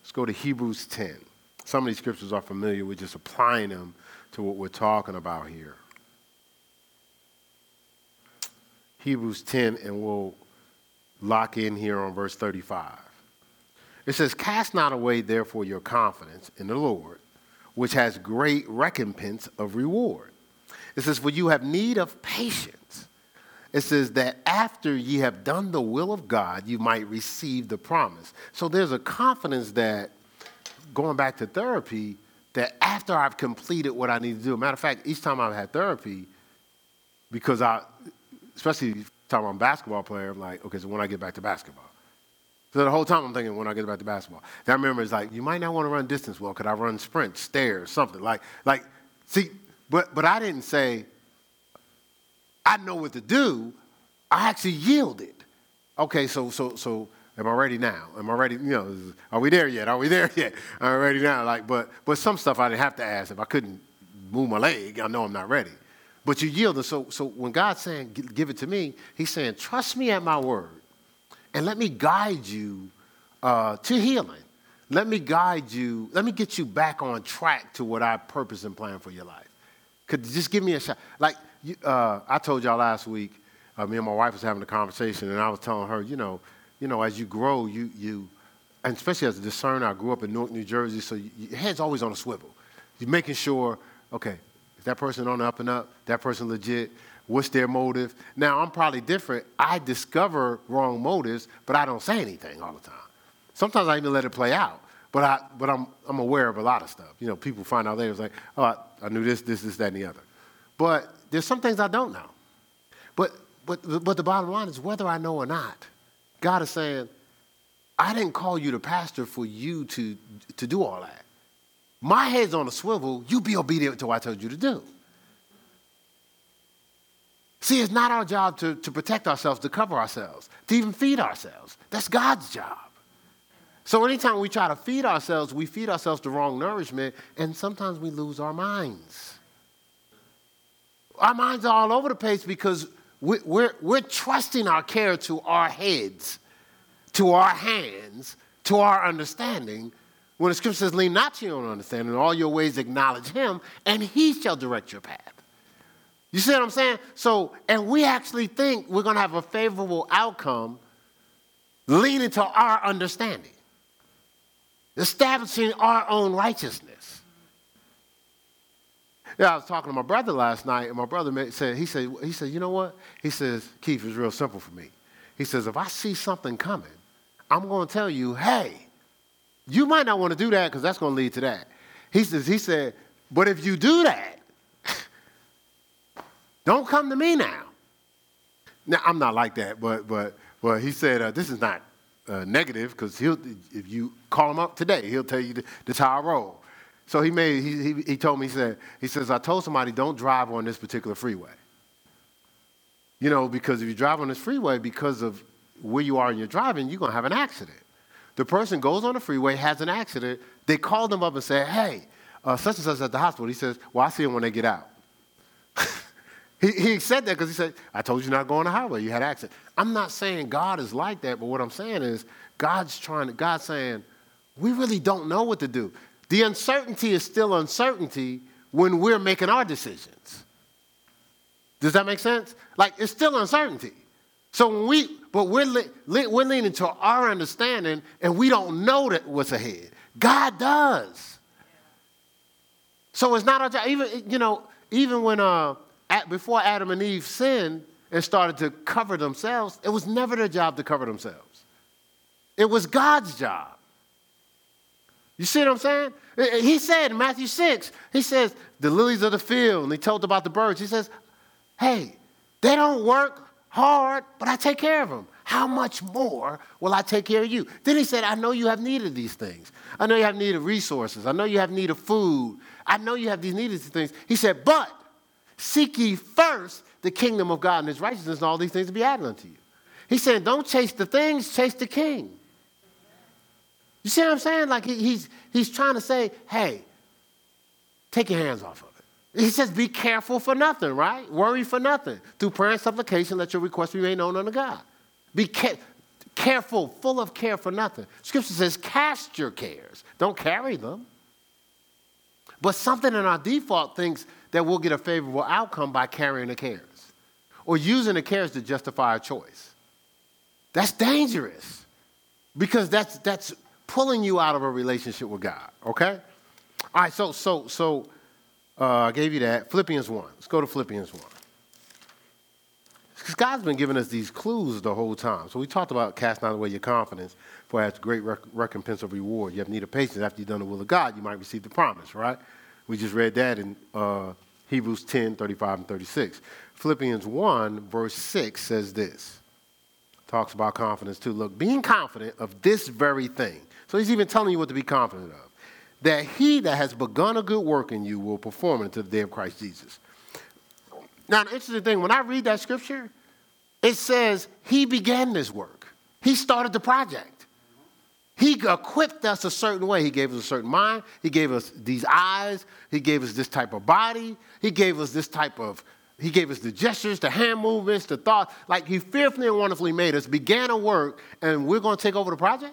Let's go to Hebrews 10. Some of these scriptures are familiar. We're just applying them to what we're talking about here. Hebrews 10, and we'll lock in here on verse 35. It says, Cast not away, therefore, your confidence in the Lord, which has great recompense of reward. It says, For you have need of patience. It says that after ye have done the will of God, you might receive the promise. So there's a confidence that, going back to therapy, that after I've completed what I need to do, matter of fact, each time I've had therapy, because I, especially time I'm a basketball player, I'm like, okay, so when I get back to basketball. So the whole time I'm thinking when I get back to basketball. Then I remember like, you might not want to run distance well. Could I run sprint, stairs, something? Like, like, see, but but I didn't say I know what to do. I actually yielded. Okay, so so so am I ready now? Am I ready? You know, are we there yet? Are we there yet? Am I ready now? Like, but but some stuff I didn't have to ask. If I couldn't move my leg, I know I'm not ready. But you yield. so so when God's saying, give it to me, He's saying, trust me at my word and let me guide you uh, to healing. Let me guide you, let me get you back on track to what I purpose and plan for your life. Could just give me a shot. Like uh, I told y'all last week, uh, me and my wife was having a conversation, and I was telling her, you know, you know, as you grow, you you, and especially as a discerner, I grew up in Newark, New Jersey, so you, your head's always on a swivel. You're making sure, okay, is that person on the up and up? That person legit? What's their motive? Now, I'm probably different. I discover wrong motives, but I don't say anything all the time. Sometimes I even let it play out. But, I, but I'm, I'm aware of a lot of stuff. You know, people find out later, it's like, oh, I, I knew this, this, this, that, and the other. But there's some things I don't know. But, but, but the bottom line is whether I know or not, God is saying, I didn't call you to pastor for you to, to do all that. My head's on a swivel. You be obedient to what I told you to do. See, it's not our job to, to protect ourselves, to cover ourselves, to even feed ourselves. That's God's job. So anytime we try to feed ourselves, we feed ourselves the wrong nourishment, and sometimes we lose our minds. Our minds are all over the place because we're, we're, we're trusting our care to our heads, to our hands, to our understanding. When the scripture says, lean not to your own understanding, in all your ways acknowledge him, and he shall direct your path. You see what I'm saying? So, and we actually think we're going to have a favorable outcome leaning to our understanding, establishing our own righteousness. Yeah, I was talking to my brother last night, and my brother said, he said, he said, you know what? He says, Keith, it's real simple for me. He says, if I see something coming, I'm going to tell you, hey, you might not want to do that because that's going to lead to that. He says, he said, but if you do that, don't come to me now. Now, I'm not like that, but, but, but he said, uh, this is not uh, negative because he'll, if you call him up today, he'll tell you this how I roll. So he made, he, he, he told me, he said, he says, I told somebody don't drive on this particular freeway. You know, because if you drive on this freeway because of where you are in your driving, you're going to have an accident. The person goes on the freeway, has an accident. They call them up and say, hey, uh, such and such at the hospital. He says, well, I see them when they get out. He, he said that because he said, I told you not to go on the highway. You had accident. I'm not saying God is like that, but what I'm saying is God's trying to, God's saying, we really don't know what to do. The uncertainty is still uncertainty when we're making our decisions. Does that make sense? Like it's still uncertainty. So when we, but we're, we're leaning to our understanding and we don't know that what's ahead. God does. So it's not our job. Even, you know, even when, uh, before Adam and Eve sinned and started to cover themselves, it was never their job to cover themselves. It was God's job. You see what I'm saying? He said in Matthew 6, he says, the lilies of the field, and he told about the birds. He says, hey, they don't work hard, but I take care of them. How much more will I take care of you? Then he said, I know you have need of these things. I know you have need of resources. I know you have need of food. I know you have these needed things. He said, but Seek ye first the kingdom of God and his righteousness, and all these things will be added unto you. He's saying, Don't chase the things, chase the king. You see what I'm saying? Like he, he's, he's trying to say, hey, take your hands off of it. He says, be careful for nothing, right? Worry for nothing. Through prayer and supplication, let your requests be made known unto God. Be ca- careful, full of care for nothing. Scripture says, cast your cares. Don't carry them. But something in our default thinks that we'll get a favorable outcome by carrying the cares. or using the cares to justify a choice. That's dangerous because that's, that's pulling you out of a relationship with God, okay? All right, so, so, so uh, I gave you that. Philippians 1. Let's go to Philippians 1. Because God's been giving us these clues the whole time. So we talked about casting out away your confidence, for that's great rec- recompense of reward. You have need of patience after you've done the will of God, you might receive the promise, right? We just read that in uh, Hebrews 10, 35 and 36. Philippians 1, verse 6 says this. Talks about confidence too. Look, being confident of this very thing. So he's even telling you what to be confident of. That he that has begun a good work in you will perform it until the day of Christ Jesus. Now, the interesting thing, when I read that scripture, it says he began this work. He started the project. He equipped us a certain way. He gave us a certain mind. He gave us these eyes. He gave us this type of body. He gave us this type of, he gave us the gestures, the hand movements, the thoughts. Like he fearfully and wonderfully made us, began a work, and we're going to take over the project?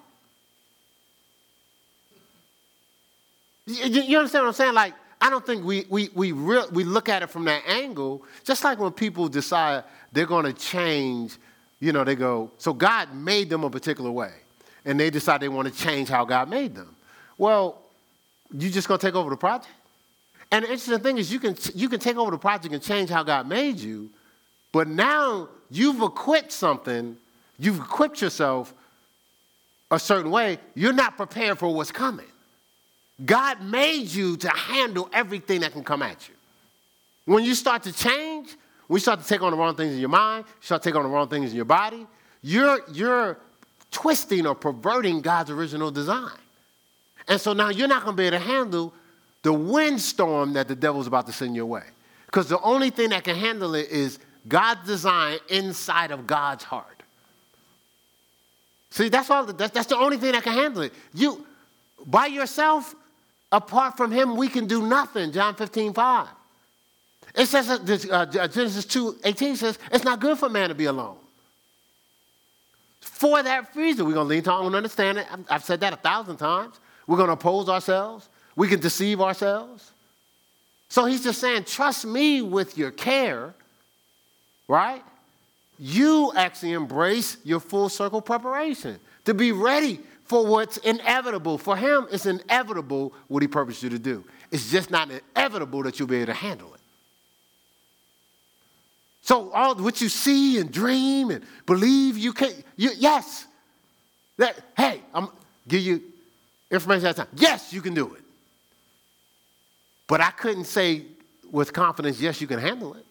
You, understand what I'm saying? Like, I don't think we, we, we, real, we look at it from that angle, just like when people decide they're going to change, you know, they go, so God made them a particular way, and they decide they want to change how God made them. Well, you just going to take over the project? And the interesting thing is, you can, you can take over the project and change how God made you, but now you've equipped something, you've equipped yourself a certain way, you're not prepared for what's coming. God made you to handle everything that can come at you. When you start to change, when you start to take on the wrong things in your mind, you start to take on the wrong things in your body, you're, you're twisting or perverting God's original design. And so now you're not going to be able to handle the windstorm that the devil's about to send your way. Because the only thing that can handle it is God's design inside of God's heart. See, that's all. That's, that's the only thing that can handle it. You, by yourself, Apart from him, we can do nothing. John 15, 5. It says, uh, Genesis 2, 18 says, it's not good for man to be alone. For that reason, we're going to lean to our own understanding. I've said that a thousand times. We're going to oppose ourselves. We can deceive ourselves. So he's just saying, trust me with your care, right? You actually embrace your full circle preparation to be ready for what's inevitable. For him, it's inevitable what he purposed you to do. It's just not inevitable that you'll be able to handle it. So all what you see and dream and believe you can you, yes. That hey, I'm give you information at time. Yes, you can do it. But I couldn't say with confidence, yes, you can handle it.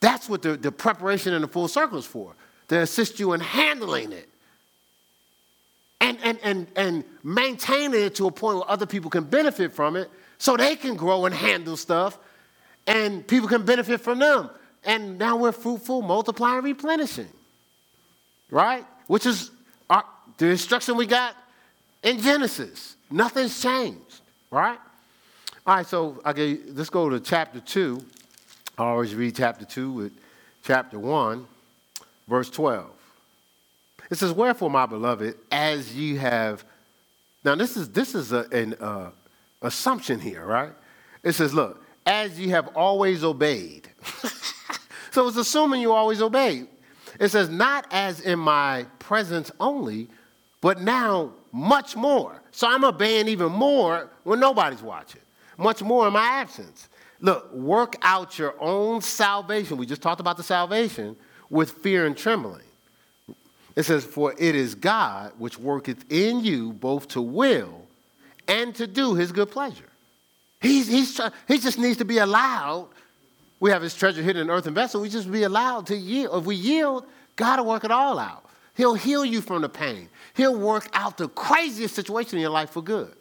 That's what the, the preparation and the full circle is for, to assist you in handling it and, and, and, and maintaining it to a point where other people can benefit from it so they can grow and handle stuff and people can benefit from them. And now we're fruitful, multiplying, replenishing. Right? Which is our, the instruction we got in Genesis. Nothing's changed. Right? All right, so okay, let's go to chapter 2. I always read chapter 2 with chapter 1, verse 12. It says, Wherefore, my beloved, as ye have. Now, this is, this is a, an uh, assumption here, right? It says, Look, as ye have always obeyed. so it's assuming you always obeyed. It says, Not as in my presence only, but now much more. So I'm obeying even more when nobody's watching, much more in my absence. Look, work out your own salvation. We just talked about the salvation with fear and trembling. It says, For it is God which worketh in you both to will and to do his good pleasure. He's, he's he just needs to be allowed. We have his treasure hidden in earthen vessel. We just be allowed to yield. If we yield, God will work it all out. He'll heal you from the pain. He'll work out the craziest situation in your life for good.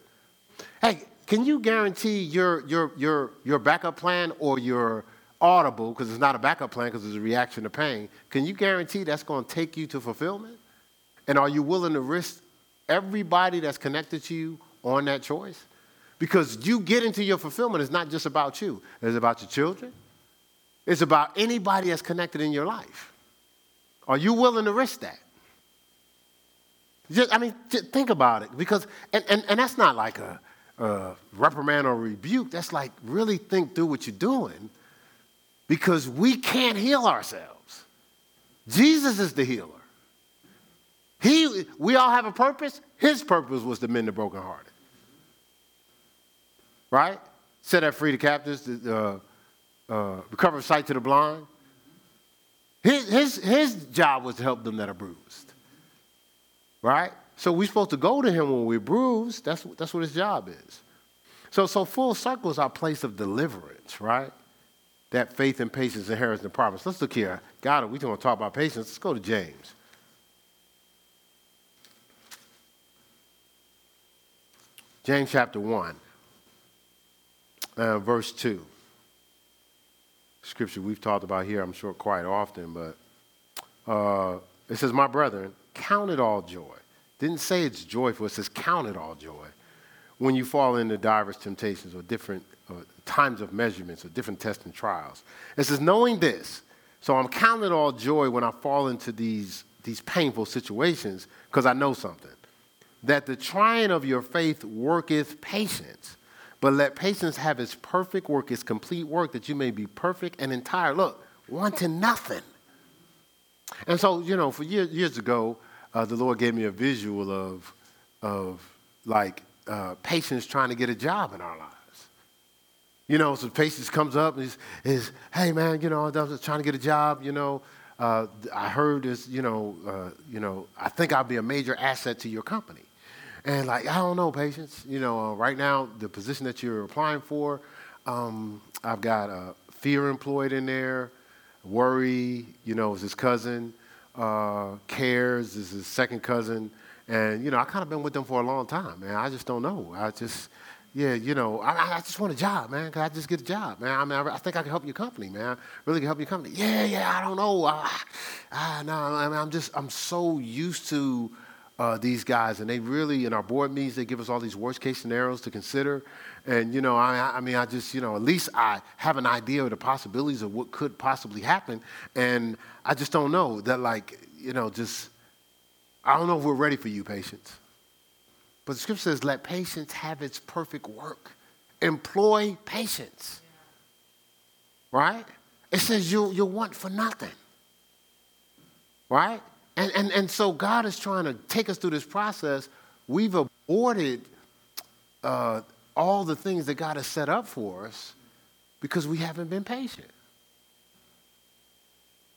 Hey, can you guarantee your, your, your, your backup plan or your audible, because it's not a backup plan because it's a reaction to pain, can you guarantee that's going to take you to fulfillment? And are you willing to risk everybody that's connected to you on that choice? Because you get into your fulfillment is not just about you, it's about your children, it's about anybody that's connected in your life. Are you willing to risk that? Just, I mean, think about it, because, and, and, and that's not like a, a reprimand or rebuke, that's like really think through what you're doing because we can't heal ourselves. Jesus is the healer. He, we all have a purpose. His purpose was to mend the brokenhearted. Right? Set that free the captives, uh, uh, recover sight to the blind. His, his, his job was to help them that are bruised. Right? So we're supposed to go to him when we're bruised. That's, that's what his job is. So, so full circle is our place of deliverance, right? That faith and patience inherits the promise. Let's look here. God, we're going to talk about patience. Let's go to James. James chapter 1, uh, verse 2. Scripture we've talked about here, I'm sure, quite often, but uh, it says, My brethren, count it all joy. Didn't say it's joyful, it says, Count it all joy when you fall into diverse temptations or different uh, times of measurements or different tests and trials. It says, knowing this, so I'm counting all joy when I fall into these, these painful situations because I know something. That the trying of your faith worketh patience, but let patience have its perfect work, its complete work, that you may be perfect and entire. Look, wanting nothing. And so, you know, for years, years ago, uh, the Lord gave me a visual of, of like uh, trying to get a job in our lives. You know, so patience comes up and is, hey man, you know, I was trying to get a job. You know, uh, I heard this. You know, uh, you know, I think I'll be a major asset to your company. And like, I don't know, patience. You know, uh, right now the position that you're applying for, um, I've got a fear employed in there, worry. You know, is his cousin. Uh, cares is his second cousin. And, you know, I kind of been with them for a long time, man. I just don't know. I just, yeah, you know, I, I just want a job, man. Cause I just get a job, man? I mean, I, I, think I can help your company, man. I really can help your company. Yeah, yeah, I don't know. Ah, ah no, I mean, I'm just, I'm so used to uh, these guys, and they really, in our board meetings, they give us all these worst case scenarios to consider. And, you know, I, I mean, I just, you know, at least I have an idea of the possibilities of what could possibly happen. And I just don't know that, like, you know, just, I don't know if we're ready for you, patience. But the scripture says, let patience have its perfect work. Employ patience. Right? It says you'll, you'll want for nothing. Right? And, and, and so God is trying to take us through this process. We've aborted uh, all the things that God has set up for us because we haven't been patient.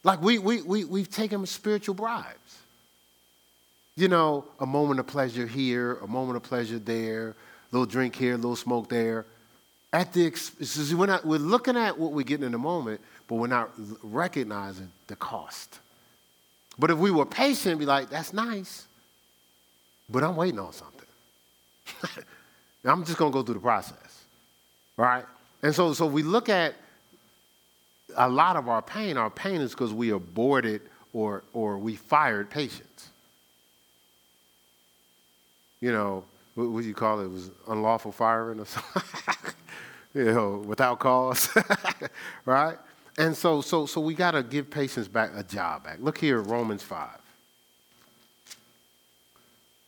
Like we, we, we, we've taken spiritual bribes you know, a moment of pleasure here, a moment of pleasure there, a little drink here, a little smoke there. At the we're, not, we're looking at what we're getting in the moment, but we're not recognizing the cost. But if we were patient, be like, that's nice, but I'm waiting on something. I'm just to go through the process, right? And so, so we look at a lot of our pain. Our pain is because we aborted or, or we fired patience you know, what would you call it? it was unlawful firing or something, you know, without cause, right? And so, so, so we got to give patience back a job back. Look here, Romans 5.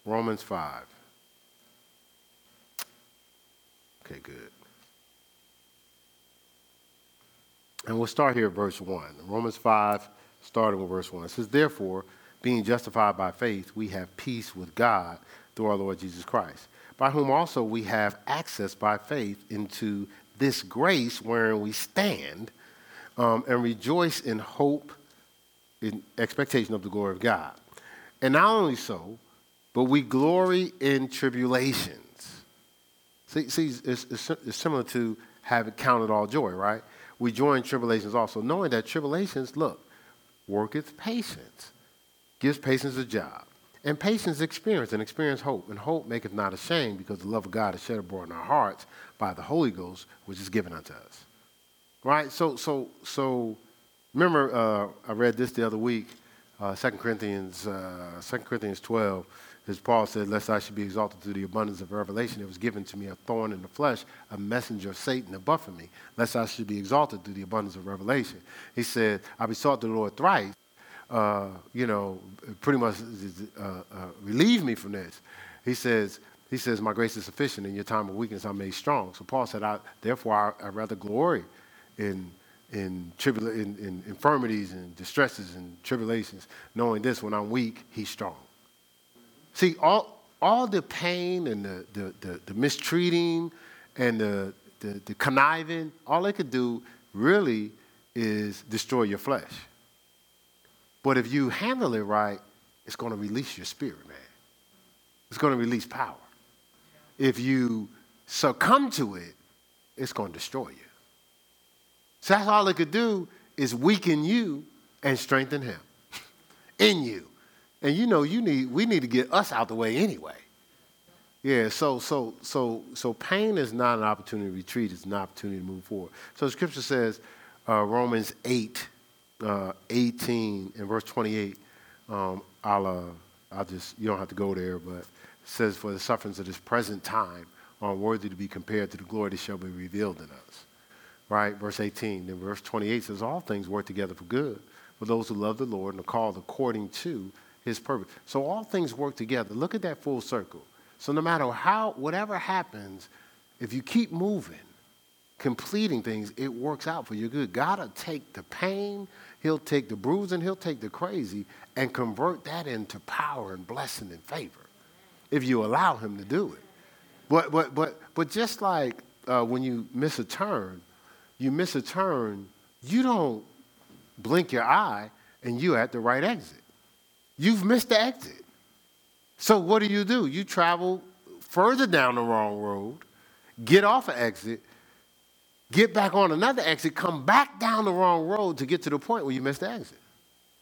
Romans 5. Okay, good. And we'll start here at verse 1. Romans 5, starting with verse 1. It says, Therefore, being justified by faith, we have peace with God through our Lord Jesus Christ, by whom also we have access by faith into this grace wherein we stand um, and rejoice in hope, in expectation of the glory of God. And not only so, but we glory in tribulations. See, see it's, it's, it's similar to having counted all joy, right? We join tribulations also, knowing that tribulations, look, worketh patience, gives patience a job. And patience experience, and experience hope. And hope maketh not ashamed, because the love of God is shed abroad in our hearts by the Holy Ghost, which is given unto us. Right? So, so, so remember, uh, I read this the other week, uh, 2 Corinthians, uh, 2 Corinthians 12, as Paul said, lest I should be exalted through the abundance of revelation, it was given to me a thorn in the flesh, a messenger of Satan to buffet me, lest I should be exalted through the abundance of revelation. He said, I besought the Lord thrice uh, you know, pretty much uh, uh, relieve me from this. He says, he says, my grace is sufficient. In your time of weakness, I'm made strong. So Paul said, I, therefore, I, I rather glory in in, tribula- in, in infirmities and distresses and tribulations, knowing this, when I'm weak, he's strong. See, all, all the pain and the, the, the, the mistreating and the, the, the conniving, all it could do really is destroy your flesh. But if you handle it right, it's going to release your spirit, man. It's going to release power. If you succumb to it, it's going to destroy you. So that's all it could do is weaken you and strengthen him in you. And you know, you need we need to get us out the way anyway. Yeah, so so so so pain is not an opportunity to retreat, it's an opportunity to move forward. So scripture says, uh, Romans 8, uh, 18 and verse 28. Um, I'll, uh, I'll just, you don't have to go there, but says, For the sufferings of this present time are worthy to be compared to the glory that shall be revealed in us. Right? Verse 18. Then verse 28 says, All things work together for good for those who love the Lord and are called according to his purpose. So all things work together. Look at that full circle. So no matter how, whatever happens, if you keep moving, completing things, it works out for your good. God will take the pain, He'll take the bruising, He'll take the crazy, and convert that into power and blessing and favor if you allow Him to do it. But, but, but, but just like uh, when you miss a turn, you miss a turn, you don't blink your eye and you're at the right exit. You've missed the exit. So what do you do? You travel further down the wrong road, get off an exit, get back on another exit, come back down the wrong road to get to the point where you missed the exit.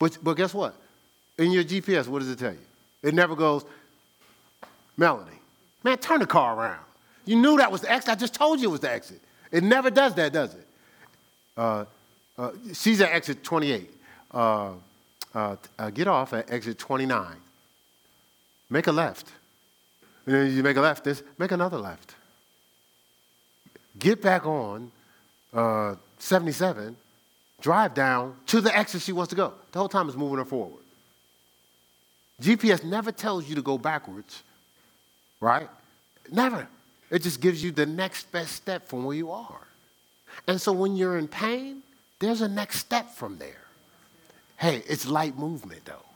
But, but guess what? In your GPS, what does it tell you? It never goes, Melanie, man, turn the car around. You knew that was the exit. I just told you it was the exit. It never does that, does it? Uh, uh, she's at exit 28. Uh, uh, uh, get off at exit 29. Make a left. Then you make a left, this, make another left. Get back on uh, 77, drive down to the exit she wants to go. The whole time is moving her forward. GPS never tells you to go backwards, right? Never. It just gives you the next best step from where you are. And so when you're in pain, there's a next step from there. Hey, it's light movement though.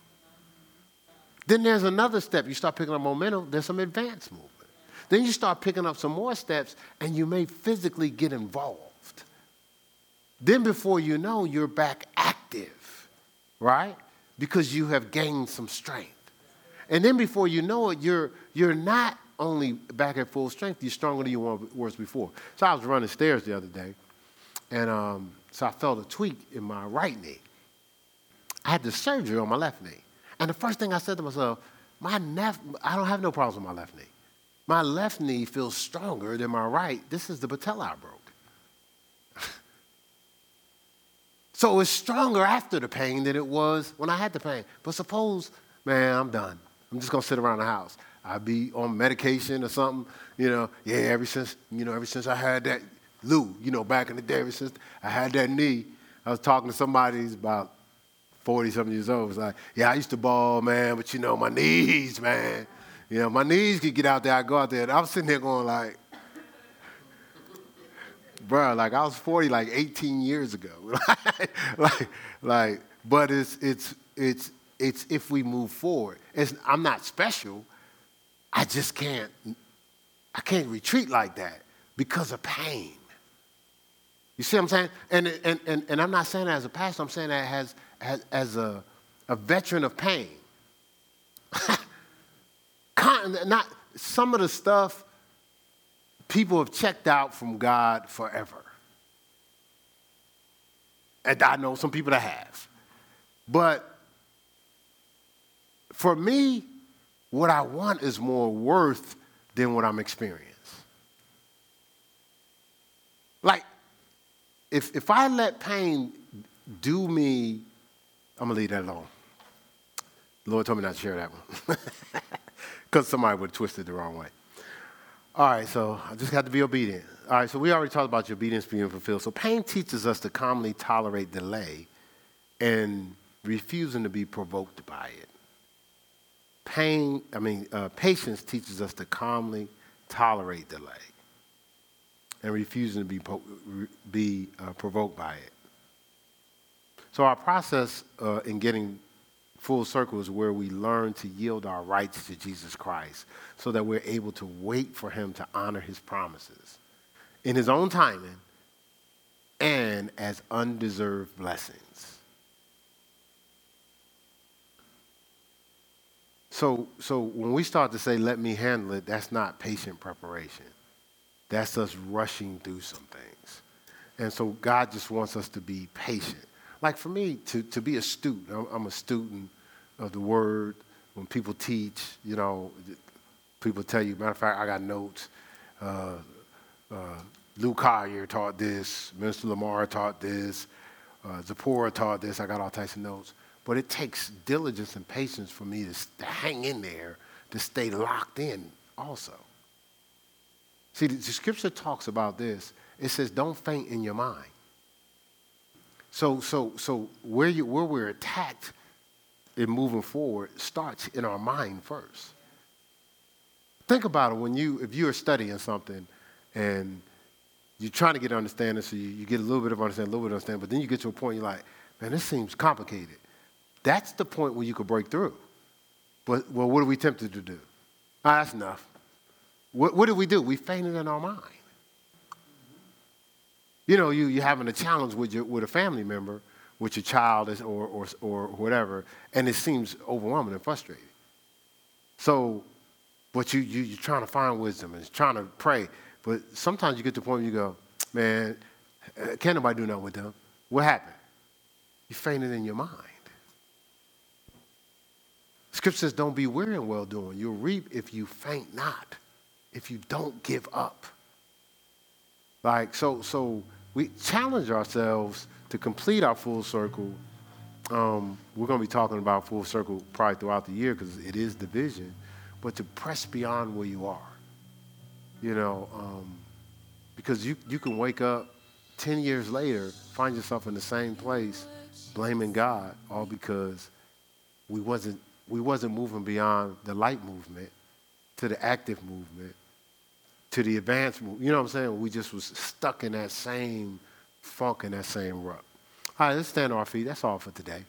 Then there's another step. You start picking up momentum, there's some advanced movement. Then you start picking up some more steps, and you may physically get involved. Then before you know, you're back active, right? Because you have gained some strength. And then before you know it, you're, you're not only back at full strength, you're stronger than you were before. So I was running stairs the other day, and um, so I felt a tweak in my right knee. I had the surgery on my left knee. And the first thing I said to myself, my left, I don't have no problems with my left knee. My left knee feels stronger than my right. This is the patella I broke. so it's stronger after the pain than it was when I had the pain. But suppose, man, I'm done. I'm just gonna sit around the house. I'd be on medication or something, you know. Yeah, ever since, you know, ever since I had that Lou, you know, back in the day, since I had that knee, I was talking to somebody who's about 40 something years old. Was like, yeah, I used to ball, man, but you know, my knees, man. You know, my knees could get out there, I go out there. And I was sitting there going like, bro, like I was 40 like 18 years ago. like, like, but it's it's it's it's if we move forward. It's, I'm not special. I just can't I can't retreat like that because of pain. You see what I'm saying? And, and, and, and I'm not saying that as a pastor, I'm saying that as, as, as a, a veteran of pain. not some of the stuff people have checked out from God forever. And I know some people that have. But for me, what I want is more worth than what I'm experiencing. Like, if, if I let pain do me, I'm gonna leave that alone. The Lord told me not to share that one. Because somebody would twist it the wrong way. All right, so I just got to be obedient. All right, so we already talked about your obedience being fulfilled. So pain teaches us to calmly tolerate delay and refusing to be provoked by it. Pain, I mean, uh, patience teaches us to calmly tolerate delay and refusing to be, po- be uh, provoked by it. So our process uh, in getting full circle is where we learn to yield our rights to Jesus Christ so that we're able to wait for him to honor his promises in his own timing and as undeserved blessings. So, so when we start to say, let me handle it, that's not patient preparation. That's us rushing through some things. And so God just wants us to be patient. Like for me, to, to be a student, I'm, I'm a student of the word. When people teach, you know, people tell you, matter of fact, I got notes. Uh, uh, Lou Collier taught this, Minister Lamar taught this, uh, Zipporah taught this. I got all types of notes. But it takes diligence and patience for me to, to hang in there, to stay locked in also. See, the, scripture talks about this. It says, don't faint in your mind. So, so, so where, you, where we're attacked in moving forward starts in our mind first. Think about it when you, if you're studying something and you're trying to get understanding, so you, you get a little bit of understanding, a little bit of understanding, but then you get to a point you're like, man, this seems complicated. That's the point where you could break through. But, well, what are we tempted to do? Ah, that's enough. What, what did we do? We fainted in our mind. You know, you, you're having a challenge with, your, with a family member, with your child or, or, or whatever, and it seems overwhelming and frustrating. So, but you, you, you're trying to find wisdom and trying to pray. But sometimes you get to the point where you go, man, uh, can't nobody do nothing with them. What happened? You fainted in your mind. Scripture says, don't be weary in well doing. You'll reap if you faint not, if you don't give up. Like, so, so we challenge ourselves to complete our full circle. Um, we're going to be talking about full circle probably throughout the year because it is the vision, but to press beyond where you are. You know, um, because you, you can wake up 10 years later, find yourself in the same place, blaming God, all because we wasn't, we wasn't moving beyond the light movement to the active movement to the advancement. You know what I'm saying? We just was stuck in that same funk in that same rut. All right, let's stand on our feet. That's all for today.